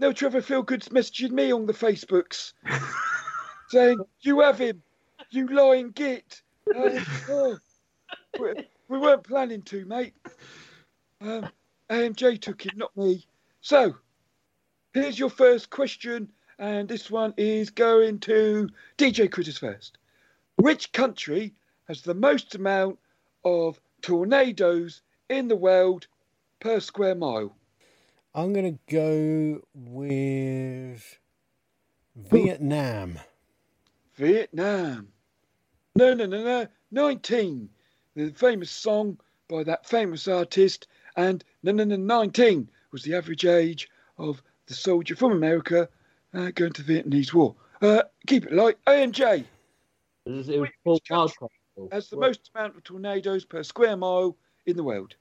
Now Trevor Feelgood's messaging me on the Facebooks saying, You have him, you lying git. Uh, oh, we, we weren't planning to, mate. Um, AMJ took him, not me. So, here's your first question, and this one is going to DJ Critters first. Which country has the most amount of tornadoes in the world per square mile? I'm going to go with Vietnam. Vietnam. No, no, no, no. 19. The famous song by that famous artist. And no, no, no, 19 was the average age of the soldier from America uh, going to the Vietnamese War. Uh, keep it light. AMJ It was, it was Which Paul country has the most amount of tornadoes per square mile in the world.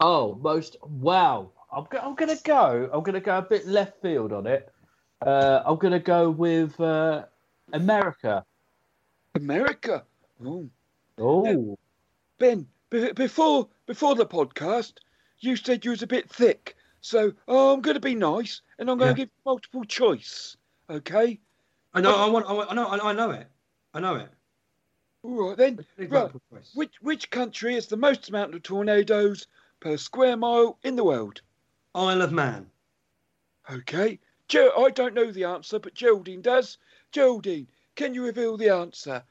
Oh, most wow! I'm, go- I'm gonna go. I'm gonna go a bit left field on it. Uh, I'm gonna go with uh, America. America. Oh. Oh, Ben, be- before before the podcast, you said you was a bit thick. So oh, I'm going to be nice, and I'm going Yeah. to give multiple choice. Okay. I know. I want. I, want, I know. I know it. I know it. All right then. Right. Which which country has the most amount of tornadoes per square mile in the world? Isle of Man. Okay. Ger- I don't know the answer, but Geraldine does. Geraldine, can you reveal the answer?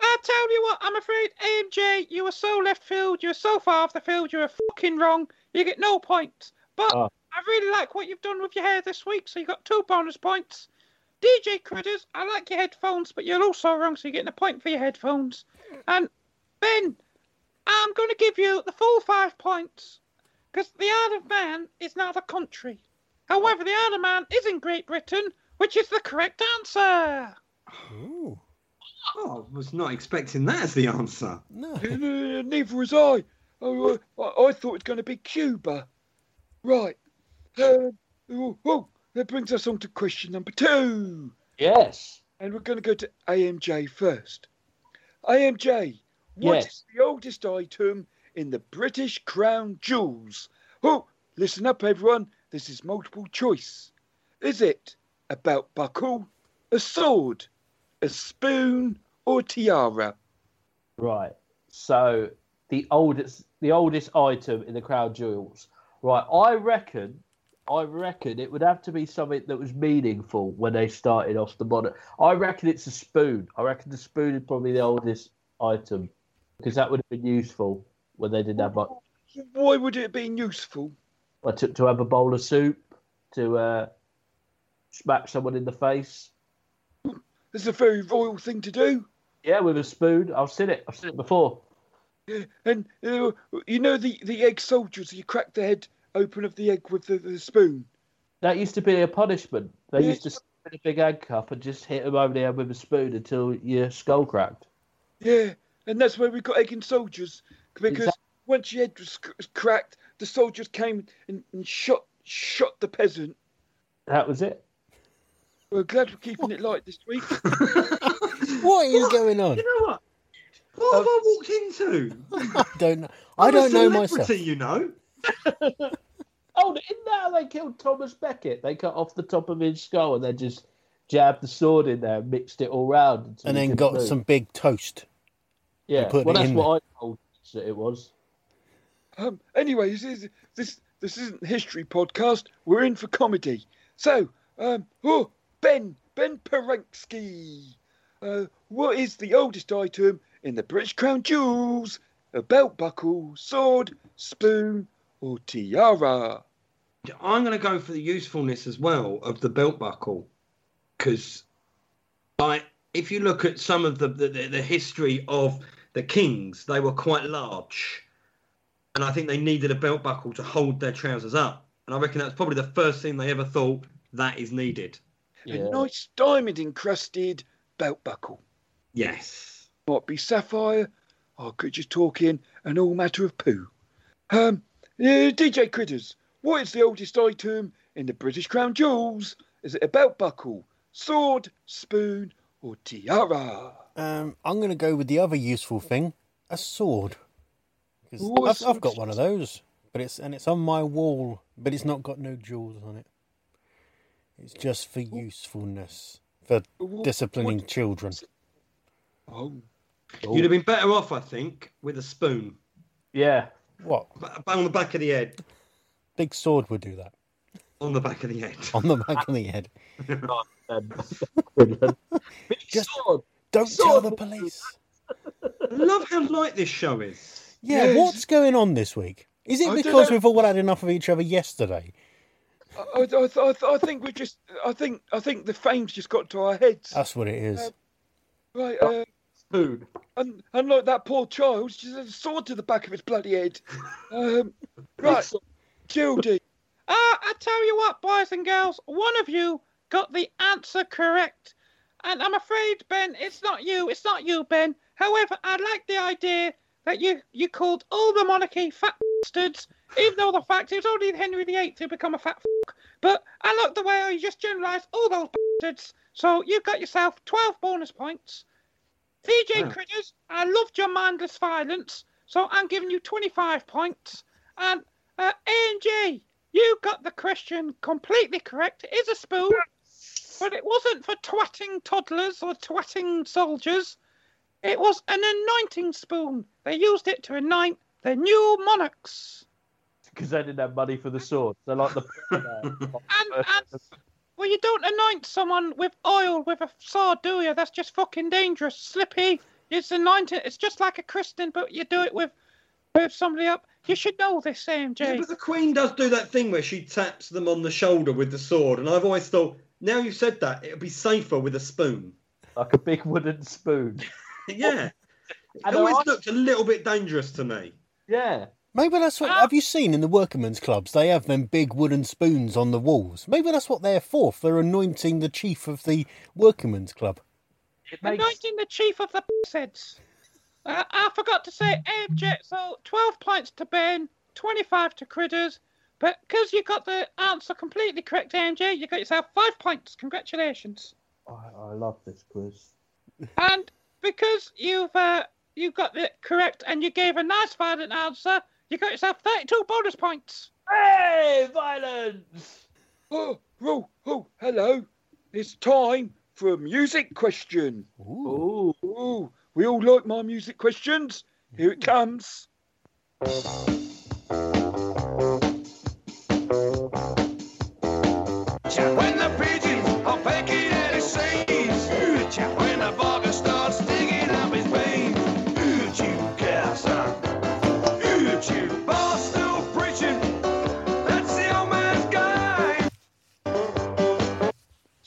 I tell you what, I'm afraid, AMJ, you were so left field, you were so far off the field, you were fucking wrong. You get no points. But Oh. I really like what you've done with your hair this week, so you got two bonus points. DJ Critters, I like your headphones, but you're also wrong, so you're getting a point for your headphones. And Ben, I'm going to give you the full five points, because the Isle of Man is not a country. However, the Isle of Man is in Great Britain, which is the correct answer. Ooh, Oh, I was not expecting that as the answer. no. Neither was I. Oh, uh, I, I thought it was going to be Cuba. Right. Uh, oh, oh, that brings us on to question number two. yes. And we're going to go to AMJ first. AMJ, what is Yes. the oldest item in the British Crown Jewels? Oh, listen up, everyone. This is multiple choice. Is it a belt buckle, a sword, a spoon, or a tiara? Right. So the oldest, the oldest item in the crown jewels. Right. I reckon. I reckon it would have to be something that was meaningful when they started off the modern. I reckon it's a spoon. I reckon the spoon is probably the oldest item because that would have been useful when they didn't have much. Why would it have been useful? I took to have a bowl of soup to uh, smack someone in the face. It's a very royal thing to do. Yeah, with a spoon. I've seen it. I've seen it before. Yeah, and uh, you know the, the egg soldiers, you crack the head open of the egg with the, the spoon. That used to be a punishment. They Yeah. used to spin a big egg cup and just hit them over the head with a spoon until your skull cracked. Yeah, and that's where we got egg and soldiers because Exact- once your head was cracked, the soldiers came and, and shot shot the peasant. That was it. We're glad we're keeping it light this week. What is going on? You know what? What uh, have I walked into? I don't know. I I'm don't a know myself. You know. Oh, in that they killed Thomas Becket. They cut off the top of his skull and then just jabbed the sword in there and mixed it all round. And then got move. some big toast. Yeah, put well, it that's in what I told that it was. um, anyway, this is this this isn't history podcast. We're in for comedy. So, um, oh, Ben Ben Perenski, uh, what is the oldest item in the British Crown Jewels? A belt buckle, sword, spoon, or tiara? I'm going to go for the usefulness as well of the belt buckle. because I, if you look at some of the, the the history of the kings, they were quite large, and I think they needed a belt buckle to hold their trousers up. And I reckon that's probably the first thing they ever thought that is needed. A nice diamond encrusted belt buckle. Yes. Might be sapphire. I could just talk in an all matter of poo. Um, uh, DJ Critters, what is the oldest item in the British Crown Jewels? Is it a belt buckle, sword, spoon, or tiara? Um, I'm going to go with the other useful thing, a sword. 'Cause Ooh, a I've, I've got one of those, but it's and it's on my wall, but it's not got no jewels on it. It's just for usefulness, for What- disciplining what- children. Oh, You'd have been better off, I think, with a spoon Yeah. What Ba- on the back of the head. big sword would do that On the back of the head. on the back of the head? Um. Big Just- sword. Don't Sword tell the police. Love how light this show is. Yeah, Yes. what's going on this week? Is it I because we've all had enough of each other yesterday? I, I, I, I, I think we just. I think. I think the fame's just got to our heads. That's what it is. Uh, right. Uh, Spoon. un, unlike that poor child, just had a sword to the back of his bloody head. Um, right, Gildy. Ah, I tell you what, boys and girls, one of you got the answer correct. And I'm afraid, Ben, it's not you. It's not you, Ben. However, I like the idea that you, you called all the monarchy fat bastards, even though the fact it was only Henry VIII who become a fat fuck. But I like the way you just generalised all those bastards. So you've got yourself 12 bonus points. Wow. Critters, I loved your mindless violence, so I'm giving you 25 points. And uh, A&J, you got the question completely correct. It is a spoon, but it wasn't for twatting toddlers or twatting soldiers. It was an anointing spoon. They used it to anoint the new monarchs. Because they didn't have money for the sword. So like the. And, and well, you don't anoint someone with oil with a sword, do you? That's just fucking dangerous. Slippy. It's anointing. It's just like a christening, but you do it with with somebody up. You should know this, AMJ. Yeah, but the Queen does do that thing where she taps them on the shoulder with the sword, and I've always thought, now you've said that, it'd be safer with a spoon. like a big wooden spoon. yeah. It always I- looked a little bit dangerous to me. Yeah. Maybe that's what. Ah. Have you seen in the workmen's clubs? They have them big wooden spoons on the walls. Maybe that's what they're for. For anointing the chief of the workmen's club. It makes Anointing the chief of the heads. Uh, I forgot to say, AMJ. So 12 points to Ben, 25 to Critters. But because you got the answer completely correct, AMJ, you got yourself five points. Congratulations. I, I love this quiz. And because you've uh, you got it correct and you gave a nice violent answer, you got yourself 32 bonus points. Hey, violence! Oh, oh, oh, hello. It's time for a music question. Ooh. Ooh. Ooh, we all like my music questions. Here it comes.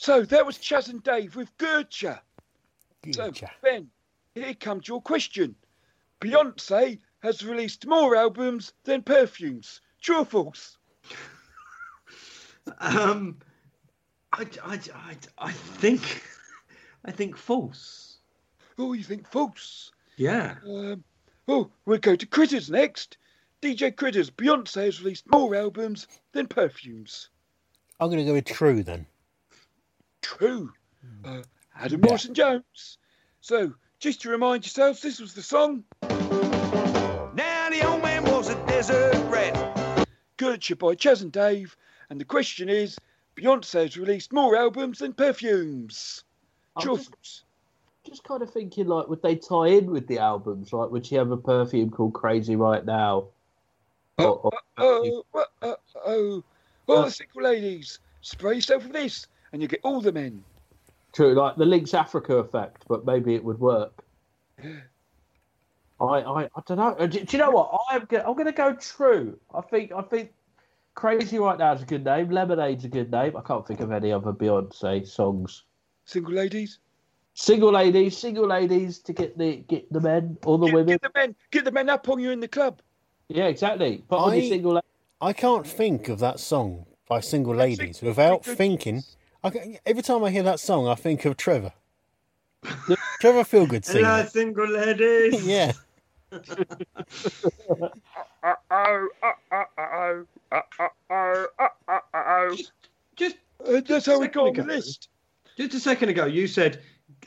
So that was Chas and Dave with Gertcha. So, Ben, here comes your question. Beyonce has released more albums than perfumes. True or false? Um, I, I, I, I think, I think false. Oh, you think false? Yeah. Um, oh, we'll go to Critters next. DJ Critters, Beyonce has released more albums than perfumes. I'm going to go with true then. True. Uh, Adam Yeah. Morrison Jones. So, just to remind yourselves, this was the song Now the old man was a desert rat. Gertcha by Chas and Dave. And the question is Beyonce has released more albums than perfumes. I'm True or just, just kind of thinking, like, would they tie in with the albums? Like, would she have a perfume called Crazy Right Now? Or- or- Oh, oh, oh, oh. All the single ladies, spray yourself with this, and you get all the men. True, like the Lynx Africa effect, but maybe it would work. I, I, I don't know. Uh, Do, do you know what? I'm gonna, I'm gonna go true. I think, I think, Crazy Right Now is a good name. Lemonade's a good name. I can't think of any other Beyonce songs. Single ladies. Single ladies, single ladies to get the get the men or the Get, women. get the men, get the men up on you in the club. Yeah, exactly. Put on your I- single. la- I can't think of that song by Single Ladies without thinking. I, every time I hear that song, I think of Trevor. Trevor Feelgood singing. Hello, single ladies. Yeah. Uh oh, uh oh, uh oh, uh oh, uh oh. Just Uh, That's how we got the list. just a second ago, you said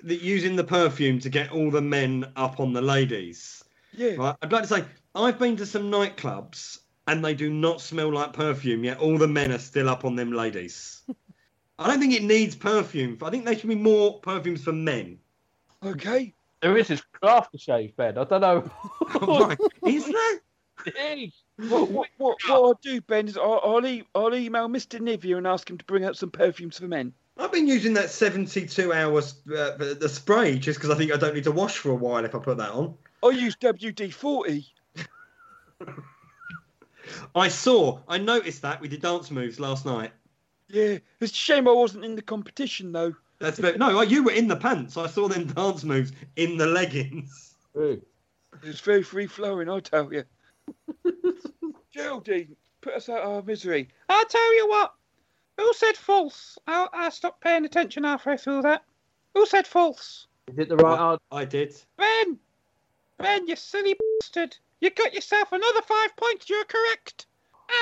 that using the perfume to get all the men up on the ladies. Yeah. Right. I'd like to say I've been to some nightclubs and they do not smell like perfume. Yet all the men are still up on them ladies. I don't think it needs perfume. I think there should be more perfumes for men. Okay. There is this aftershave Ben. I don't know. Oh. Is there? Hey, What, what, what, what I'll do, Ben, is I'll, I'll, e- I'll email Mr. Nivea and ask him to bring out some perfumes for men. I've been using that 72 hours uh, the spray just because I think I don't need to wash for a while if I put that on. I use WD 40. I saw, I noticed that with your dance moves last night. Yeah. It's a shame I wasn't in the competition, though. That's very, no, you were in the pants. I saw them dance moves in the leggings. Ooh. It was very free flowing, I tell you. Geraldine, put us out of our misery. I'll tell you what. Who said false? I, I stopped paying attention halfway through that. Who said false? Is it the right answer? I did. Ben! Ben, you silly bastard. You got yourself another five points. You're correct.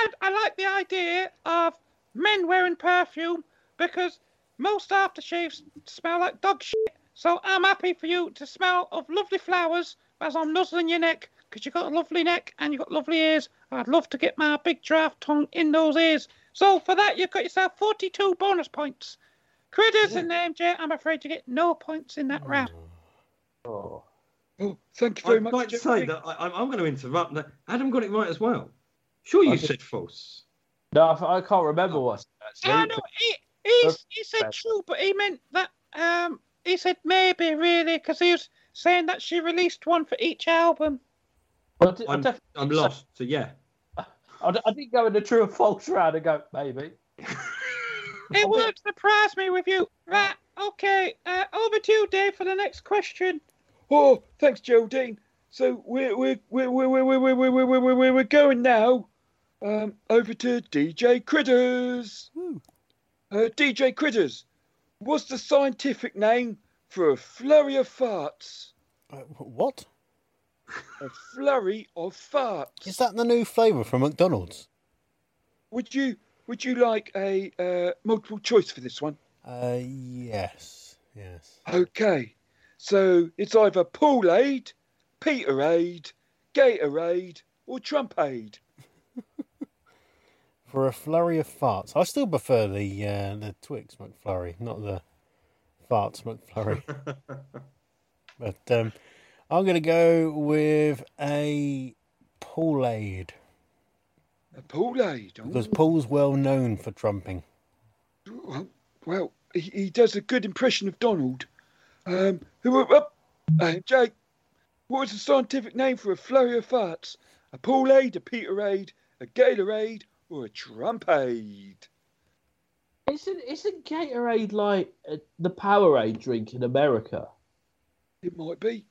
And I like the idea of men wearing perfume because most aftershaves smell like dog shit. So I'm happy for you to smell of lovely flowers as I'm nuzzling your neck because you've got a lovely neck and you've got lovely ears. I'd love to get my big draft tongue in those ears. So for that, you've got yourself 42 bonus points. Critters and MJ, I'm afraid you get no points in that oh. round. Oh. Oh, thank you very I'd much. like to say that I, I'm going to interrupt. That Adam got it right as well. Sure, you I said false. No, I I can't remember what I said, I know he, he, he said true, but he meant that um he said maybe really because he was saying that she released one for each album. But I, I'm, def- I'm lost. So yeah. I, I didn't go in the true or false round and go, maybe. It would surprise me with you. Right, okay. Uh, over to you, Dave, for the next question. Oh, thanks, Geraldine. So we're we're we're we're we're we're we're we're we're, we're, we're, we're going now. Um, over to DJ Critters. Uh, DJ Critters, what's the scientific name for a flurry of farts? Uh, what? A flurry of farts. Is that the new flavour from McDonald's? Would you would you like a uh, multiple choice for this one? Uh, yes. Yes. Okay, so it's either Poolade, Peterade, Gatorade, or Trumpade. For a flurry of farts, I still prefer the uh, the Twix McFlurry, not the farts McFlurry. but um, I'm going to go with a Poolade A Poolade. oh. because Paul's well known for trumping. Well, he, he does a good impression of Donald. Um, who up? Uh, Jake, what was the scientific name for a flurry of farts? A Poolade, a Peterade, a Gatorade, or a Trumpade? Isn't, isn't Gatorade like uh, the Powerade drink in America? It might be.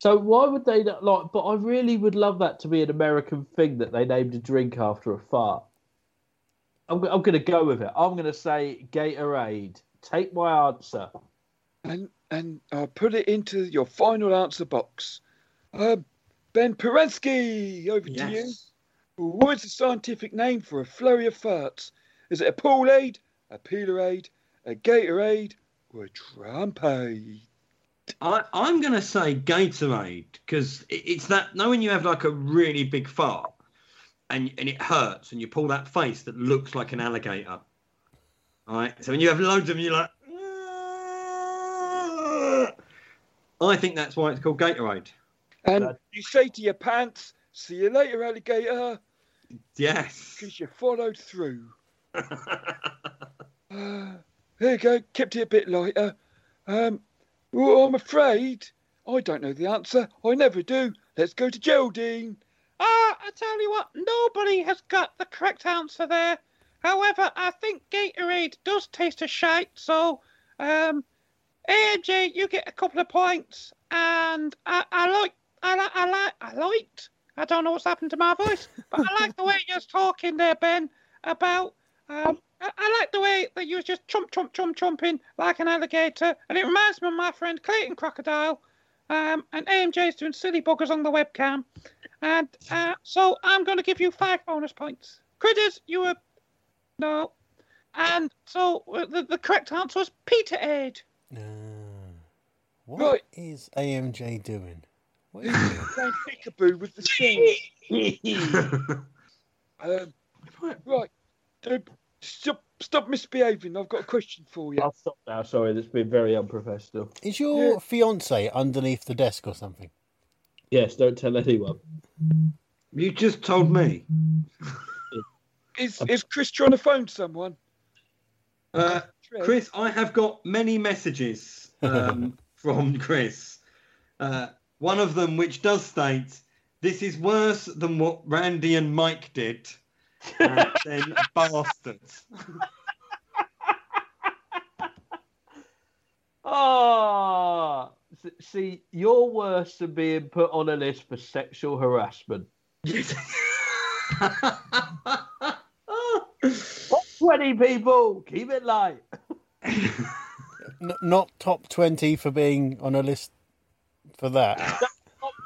So why would they not like? But I really would love that to be an American thing that they named a drink after a fart. I'm, I'm going to go with it. I'm going to say Gatorade. Take my answer. And and I'll put it into your final answer box. Um, Ben Perensky, over to you. What is the scientific name for a flurry of farts? Is it a Poolade, a Peterade, a Gatorade, or a Trumpade? I, I'm going to say Gatorade because it, it's that knowing you have like a really big fart and and it hurts and you pull that face that looks like an alligator. All right. So when you have loads of them, you're like. I think that's why it's called Gatorade. And you say to your pants, see you later, alligator, Yes. because you followed through. Uh, there you go, kept it a bit lighter. Um, well, I'm afraid I don't know the answer. I never do. Let's go to Geraldine. Ah, I tell you what, nobody has got the correct answer there. However, I think Gatorade does taste a shite, so um, AMG, you get a couple of points, and I, I like, I like, I like, I liked. I don't know what's happened to my voice, but I like the way you're talking there, Ben, about. Um, I, I like the way that you was just chomp, chomp, chomp, chomping like an alligator, and it reminds me of my friend Clayton Crocodile. Um, and AMJ's doing silly buggers on the webcam, and uh, so I'm going to give you five bonus points. Critters, you were no, and so uh, the, the correct answer was Peterade. Uh, what is Right. AMJ doing? What is He's he doing? playing peekaboo with the string. Um, right, Dude, stop, stop misbehaving. I've got a question for you. I'll stop now. Sorry, that's been very unprofessional. Is your Yeah. fiance underneath the desk or something? Yes, don't tell anyone. You just told me. Is is Chris trying to phone someone? Uh, Chris, I have got many messages um, from Chris. Uh, one of them, which does state, "This is worse than what Randy and Mike did." And then bastards. Ah, s- see, you're worse than being put on a list for sexual harassment. Yes. Top 20 people, keep it light. N- not top 20 for being on a list for that.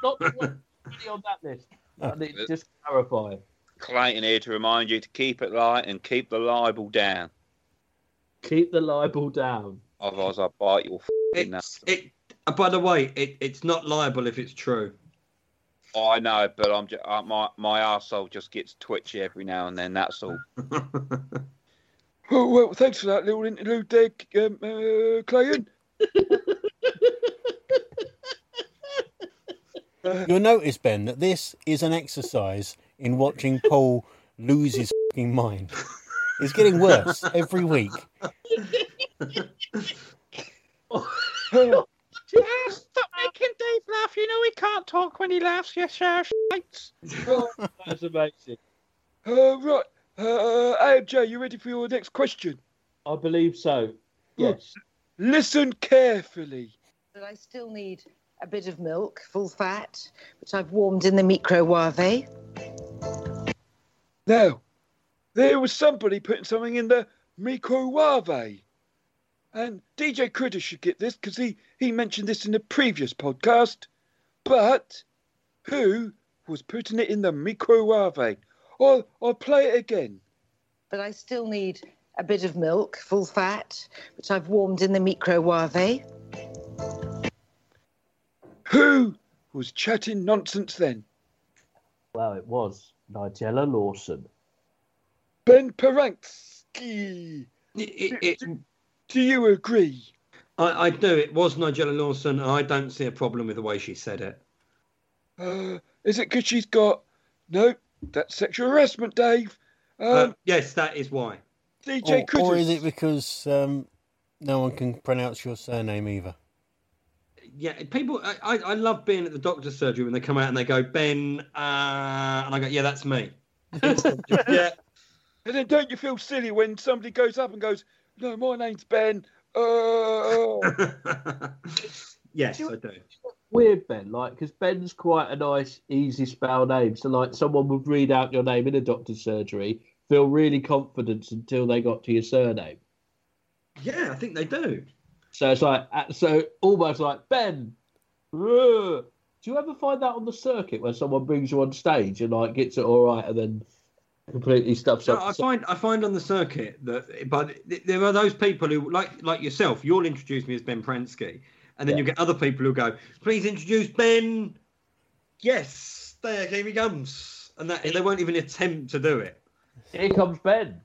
Not, not 20 on that list. I need to just clarify. Clayton here to remind you to keep it light and keep the libel down. Keep the libel down. Otherwise, I'll bite your f***ing It's, nuts. it, uh, by the way, it, it's not liable if it's true. Oh, I know, but I'm just, uh, my my arsehole just gets twitchy every now and then. That's all. Oh, well, thanks for that little interlude there, um, uh, Clayton. You'll notice, Ben, that this is an exercise in watching Paul lose his fing mind. It's getting worse every week. Yeah, stop making Dave laugh. You know he can't talk when he laughs. You share shites. That's amazing. uh, right, uh, AMJ, you ready for your next question? I believe so. Yes. Listen carefully. But I still need a bit of milk, full fat, which I've warmed in the microwave. Now, there was somebody putting something in the microwave. And DJ Critter should get this because he, he mentioned this in the previous podcast. But who was putting it in the microwave? I'll, I'll play it again. But I still need a bit of milk, full fat, which I've warmed in the microwave. Who was chatting nonsense then? Well, it was Nigella Lawson. Ben Peranski. It, it, it, Do you agree? I, I do. It was Nigella Lawson. and I don't see a problem with the way she said it. Uh, is it because she's got. No, that's sexual harassment, Dave. Um, Uh, yes, that is why. DJ Or, Critters. or is it because um, no one can pronounce your surname either? Yeah, people. I, I I love being at the doctor's surgery when they come out and they go, Ben, uh, and I go, yeah, that's me. yeah, And then don't you feel silly when somebody goes up and goes, No, my name's Ben. Uh, yes, I do. Weird, Ben, like, because Ben's quite a nice, easy spell name. So, like, someone would read out your name in a doctor's surgery, feel really confident until they got to your surname. Yeah, I think they do. So it's like, uh, so almost like Ben. uh, Do you ever find that on the circuit when someone brings you on stage and like gets it all right and then completely stuffs No, up? I find I find on the circuit that, but there are those people who, like like yourself, you'll introduce me as Ben Pransky, and then Yeah. you get other people who go, "Please introduce Ben." Yes, there, here he comes, and that they won't even attempt to do it. Here comes Ben.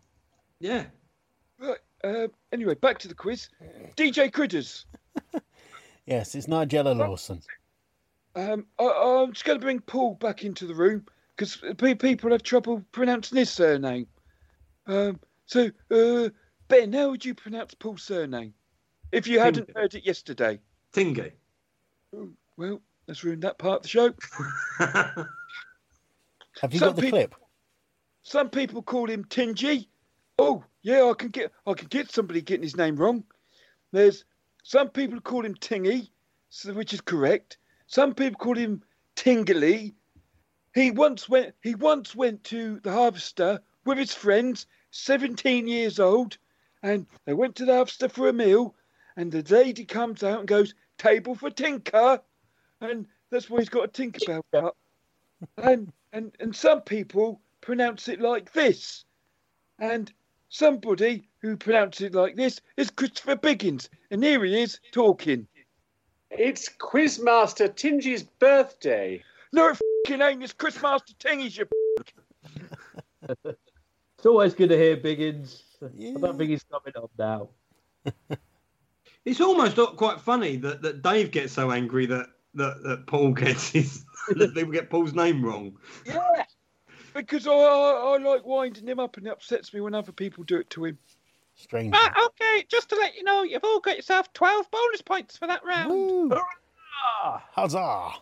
Yeah. Uh, anyway, back to the quiz. DJ Critters. Yes, it's Nigella Lawson. Um, I, I'm just going to bring Paul back into the room because people have trouble pronouncing his surname. Um, so, uh, Ben, how would you pronounce Paul's surname if you hadn't Tinker. heard it yesterday? Tingy. Well, let's ruin that part of the show. Have you Some got the people- clip? Some people call him Tingy. Oh, yeah, I can get I can get somebody getting his name wrong. There's some people call him Tingy, so, which is correct. Some people call him Tingly. He once went. He once went to the harvester with his friends, 17 years old, and they went to the harvester for a meal. And the lady comes out and goes, "Table for Tinker," and that's why he's got a Tinkerbell cup. And and and some people pronounce it like this, and somebody who pronounces it like this is Christopher Biggins, and here he is talking. It's Quizmaster Tingy's birthday. No, it fucking ain't. It's Christmaster Tingies, you. It's always good to hear Biggins. I don't think he's coming on now. It's almost not quite funny that, that Dave gets so angry that, that, that Paul gets his that people get Paul's name wrong. Yeah, because I, I I like winding him up, and it upsets me when other people do it to him. Strange. Okay, just to let you know, you've all got yourself 12 bonus points for that round. Woo. Huzzah!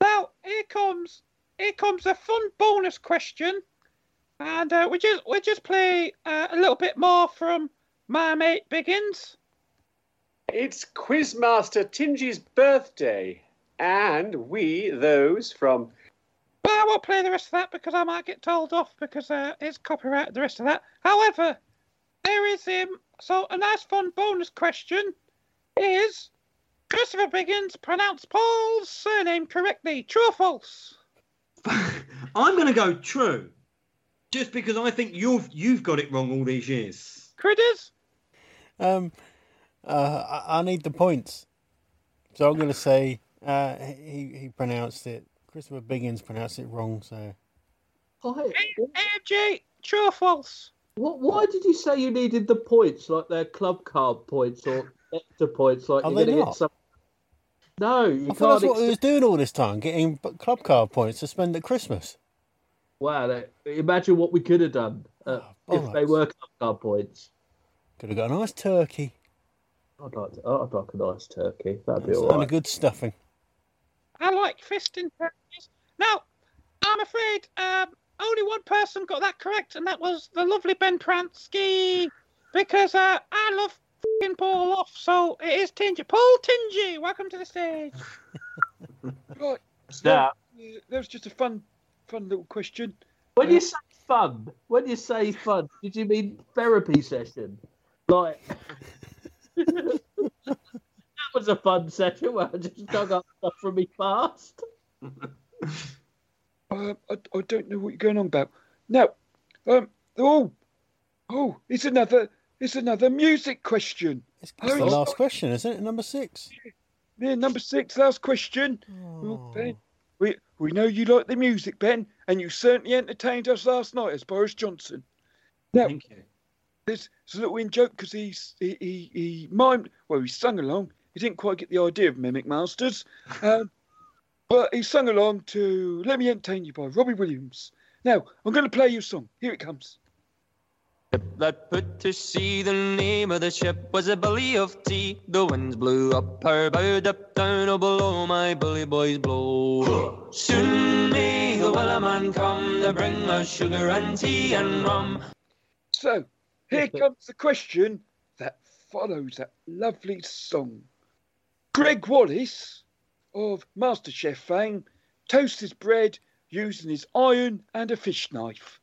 Now, here comes here comes a fun bonus question. And uh, we just we just play uh, a little bit more from my mate Biggins. It's Quizmaster Tingy's birthday. And we, those from. But I won't play the rest of that because I might get told off because uh, it's copyright. The rest of that. However, there is him. So a nice fun bonus question is: Christopher Biggins pronounced Paul's surname correctly? True or false? I'm going to go true, just because I think you've you've got it wrong all these years. Critters. Um, uh, I, I need the points, so I'm going to say uh, he he pronounced it. Christopher Biggins pronounced it wrong. So Hi. AMG, true or false? What, why did you say you needed the points, like they're club card points or extra points, like Are you're they going to not? get some? No, you I can't. thought that's what he was doing all this time, getting club card points to spend at Christmas. Wow, that- imagine what we could have done uh, Oh, if they were club card points. Could have got a nice turkey I'd like, to, I'd like a nice turkey. That'd be all right. and all a good stuffing. I like fisting turkeys. Now, I'm afraid um, only one person got that correct, and that was the lovely Ben Pransky. Because uh, I love fing Paul off, so it is Tingy. Paul Tingy, welcome to the stage. Right. Now, Uh, That was just a fun, fun little question. when you say fun, when you say fun, did you mean therapy session? Like that was a fun session where I just dug up stuff from me past. Um, I, I don't know what you're going on about. Now, um, oh, oh, it's another, it's another music question. It's, it's the Oh, last question, isn't it? Number six. Yeah, number six, last question. Oh, Ben, we we know you like the music, Ben, and you certainly entertained us last night as Boris Johnson. Now, Thank you. There's, there's a little in joke because he's he, he he mimed well he sung along. He didn't quite get the idea of Mimic Masters, um, but he sung along to "Let Me Entertain You" by Robbie Williams. Now I'm going to play you a song. Here it comes. that put to sea. The name of the ship was a Billy of Tea. The winds blew up her bow, up down, oh below my bully boys blow. Soon may the wellerman come to bring us sugar and tea and rum. So here comes the question that follows that lovely song. Gregg Wallace of MasterChef fame toasts his bread using his iron and a fish knife.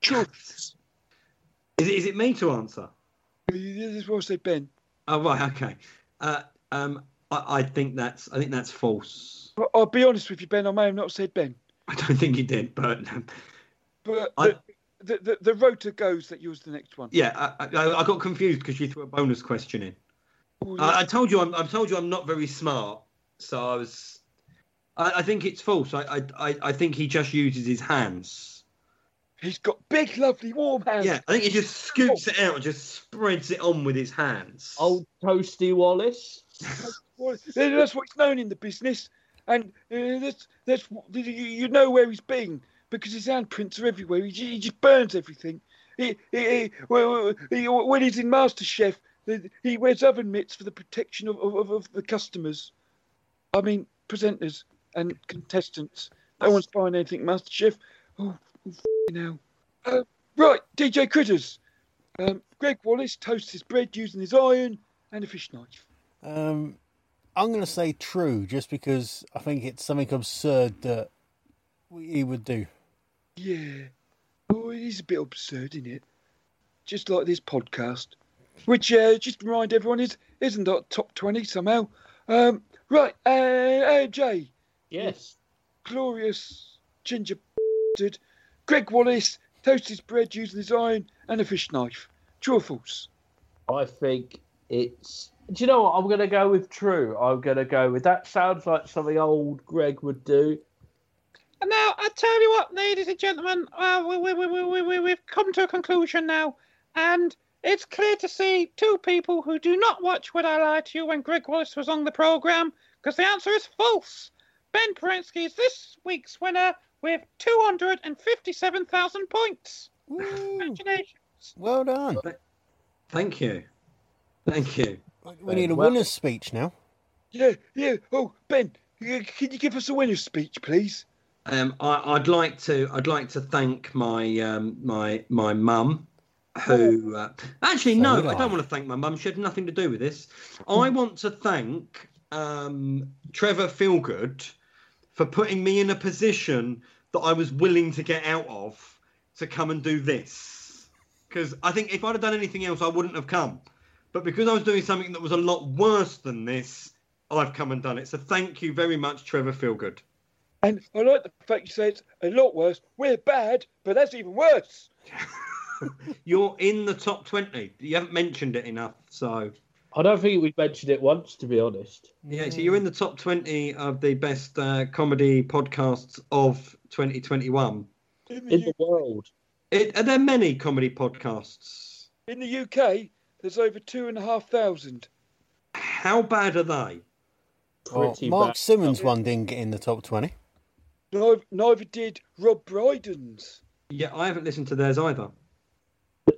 Choice. Is it, is it me to answer? This is what I said, Ben. Oh right, okay. Uh, um, I, I think that's I think that's false. But I'll be honest with you, Ben. I may have not said Ben, I don't think he did, but um, but I- the, the, the, the rotor goes that yours the next one. yeah, I, I, I got confused because you threw a bonus question in. Yeah. I, I told you I'm I told you I'm not very smart, so I was. I, I think it's false. I, I I I think he just uses his hands. He's got big, lovely, warm hands. Yeah, I think he just scoops it out and just spreads it on with his hands. Old Toasty Wallace. That's what he's known in the business, and uh, that's that's you, you know where he's been because his handprints are everywhere. He, he just burns everything. He, he, he, he, when he's in MasterChef, he wears oven mitts for the protection of, of, of the customers. I mean, presenters and contestants. No one's buying anything MasterChef. Oh, oh hell. Uh, right, DJ Critters. Um, Gregg Wallace toasts his bread using his iron and a fish knife. Um, I'm going to say true, just because I think it's something absurd that he would do. Yeah. Oh, it is a bit absurd, isn't it? Just like this podcast, which uh, just remind everyone is isn't that top twenty somehow. Um, right, uh, uh, Jay, Yes. glorious ginger bastard, Gregg Wallace toasts his bread using his iron and a fish knife. True or false? I think it's. Do you know what? I'm going to go with true. I'm going to go with that. Sounds like something old Gregg would do. And now, I tell you what, ladies and gentlemen, uh, we, we, we, we, we, we, we've come to a conclusion now. And it's clear to see two people who do not watch Would I Lie to You when Gregg Wallace was on the programme, because the answer is false. Ben Perensky is this week's winner with 257,000 points. Congratulations. Well done. Thank you. Thank you. We need a Well- winner's speech now. Yeah, yeah. Oh, Ben, uh, can you give us a winner's speech, please? Um, I, I'd like to. I'd like to thank my um, my my mum, who uh, actually So no, I I. don't want to thank my mum. She had nothing to do with this. I want to thank um, Trevor Feelgood for putting me in a position that I was willing to get out of to come and do this. Because I think if I'd have done anything else, I wouldn't have come. But because I was doing something that was a lot worse than this, I've come and done it. So thank you very much, Trevor Feelgood. And I like the fact you say it's a lot worse. We're bad, but that's even worse. You're in the top 20. You haven't mentioned it enough. So, I don't think we've mentioned it once, to be honest. yeah, so you're in the top 20 of the best uh, comedy podcasts of 2021. In the, In U- the world. It, are there many comedy podcasts? in the UK, there's over two and a half thousand. How bad are they? Well, Pretty Mark bad. Simmons one didn't get in the top 20. Neither, neither did Rob Brydon's. Yeah, I haven't listened to theirs either.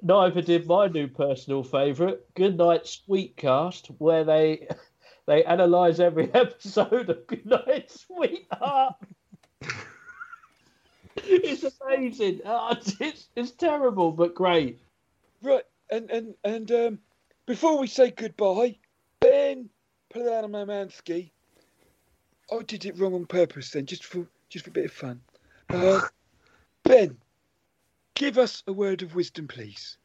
Neither did my new personal favourite, Goodnight Sweetcast, where they they analyse every episode of Goodnight Sweetheart. it's amazing. Oh, it's, it's terrible, but great. Right, and and and um, before we say goodbye, Ben Palamansky, I did it wrong on purpose then, just for just for a bit of fun. Uh, ben, give us a word of wisdom, please.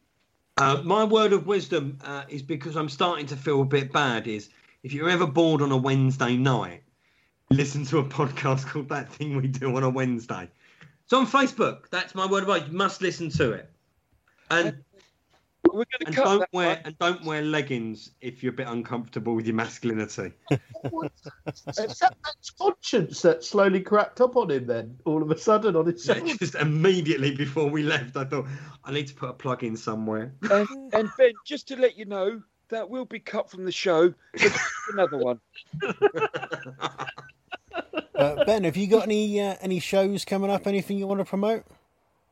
Uh, my word of wisdom uh, is because I'm starting to feel a bit bad. Is if you're ever bored on a Wednesday night, listen to a podcast called That Thing We Do on a Wednesday. It's on Facebook. That's my word of advice. You must listen to it. And We're going to and cut don't wear one. and don't wear leggings if you're a bit uncomfortable with your masculinity. It's that conscience that slowly cracked up on him then, all of a sudden on his Yeah, just immediately before we left, I thought I need to put a plug in somewhere. And, and Ben, just to let you know, that will be cut from the show. Another one. Uh, ben, have you got any uh, any shows coming up? Anything you want to promote?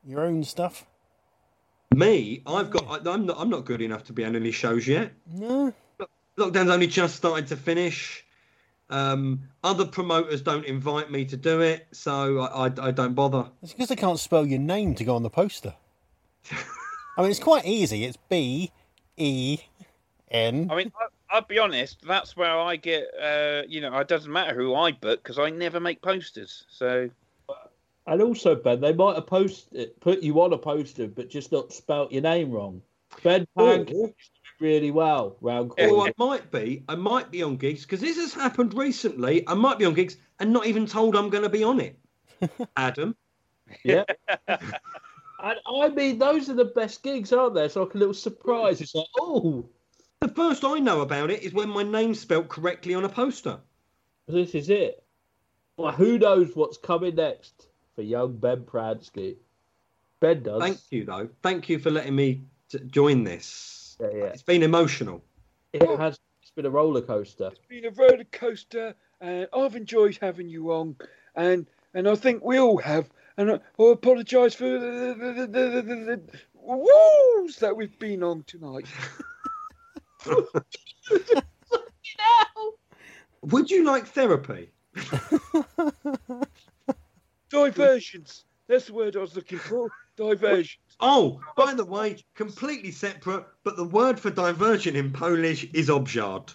Your own stuff? Me, I've got. I- I'm not. I'm not good enough to be on any shows yet. No. Lockdown's only just started to finish. Um, other promoters don't invite me to do it, so I, I, I don't bother. It's because they can't spell your name to go on the poster. I mean, it's quite easy. It's B E N. I mean, I, I'll be honest. That's where I get. Uh, you know, it doesn't matter who I book because I never make posters. So And also, Ben, they might have posted, put you on a poster, but just not spelt your name wrong. Ben Pan Or, really well round or corner. I might be. I might be on gigs because this has happened recently. I might be on gigs and not even told I'm going to be on it. Adam, Yeah. and I mean, those are the best gigs, aren't they? It's like a little surprise. It's like, oh, the first I know about it is when my name's spelt correctly on a poster. this is it. Well, who knows what's coming next for young Ben Pransky? Ben does. Thank you, though. Thank you for letting me t- join this. Yeah, yeah. It's been emotional. It has it's been a roller coaster. It's been a roller coaster, and I've enjoyed having you on, and and I think we all have. And I, I apologise for the, the, the, the, the, the woos that we've been on tonight. Would you like therapy? Diversions. That's the word I was looking for. Diversion. Oh, by the way, completely separate, but the word for diversion in Polish is obżard.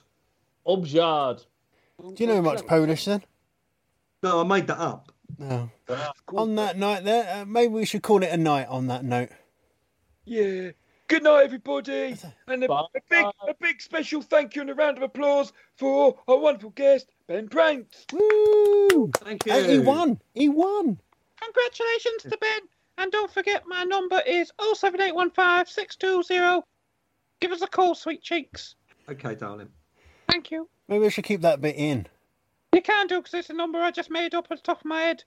Objard. Do you know much Polish then? No, I made that up. No. On that night there, uh, maybe we should call it a night on that note. Yeah. Good night, everybody. And a, a big, a big special thank you and a round of applause for our wonderful guest, Ben Pranks. Woo! Thank Hey, he won. He won. Congratulations to Ben. And don't forget, my number is 07815 620. Give us a call, sweet cheeks. Okay, darling. Thank you. Maybe we should keep that bit in. You can do because it's a number I just made up at the top of my head.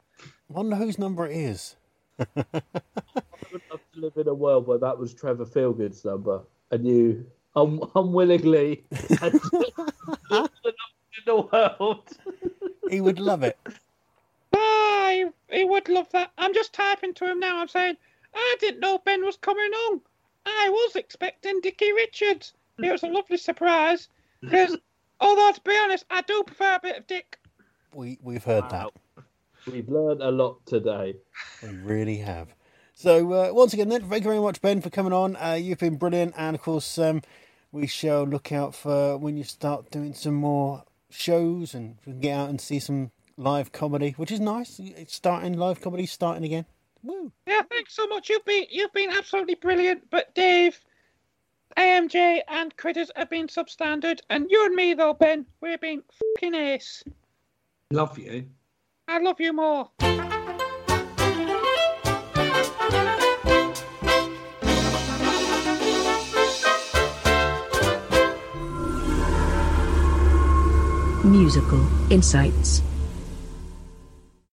Wonder whose number it is. I would love to live in a world where that was Trevor Feelgood's number, and you un- unwillingly had in the world. He would love it. Ah, he, he would love that. I'm just typing to him now. I'm saying, I didn't know Ben was coming on. I was expecting Dickie Richards. It was a lovely surprise. Because, although to be honest, I do prefer a bit of Dick. We we've heard that. We've learned a lot today. We really have. So uh, once again, then, thank you very much, Ben, for coming on. Uh, you've been brilliant, and of course, um, we shall look out for when you start doing some more shows and we can get out and see some live comedy, which is nice. It's starting live comedy, starting again. Woo! Yeah, thanks so much. You've been you've been absolutely brilliant. But Dave, AMJ, and Critters have been substandard, and you and me though, Ben, we've been fucking ace. Love you. I love you more. Musical Insights.